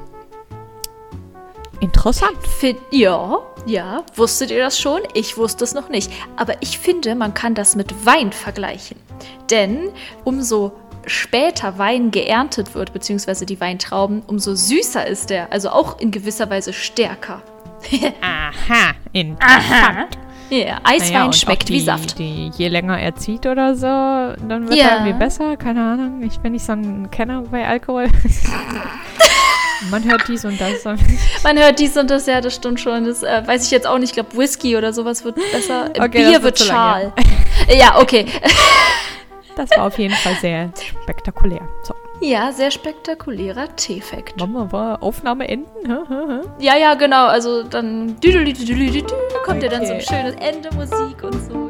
Interessant. Fin ja, ja. Wusstet ihr das schon? Ich wusste es noch nicht. Aber ich finde, man kann das mit Wein vergleichen. Denn umso später Wein geerntet wird, beziehungsweise die Weintrauben, umso süßer ist er. Also auch in gewisser Weise stärker. Aha, interessant. Ja, Eiswein naja, schmeckt die, wie Saft. Die, je länger er zieht oder so, dann wird ja. er irgendwie besser. Keine Ahnung. Ich bin nicht so ein Kenner bei Alkohol. Man hört dies und das. Man hört dies und das, ja, das stimmt schon. Das äh, weiß ich jetzt auch nicht. Ich glaube, Whisky oder sowas wird besser. Okay, Bier wird schal. ja, okay. Das war auf jeden Fall sehr spektakulär. So. Ja, sehr spektakulärer T-Fact. Mama, war Aufnahme enden? Ja, ja, genau. Also dann kommt ja dann so ein schönes Ende Musik und so.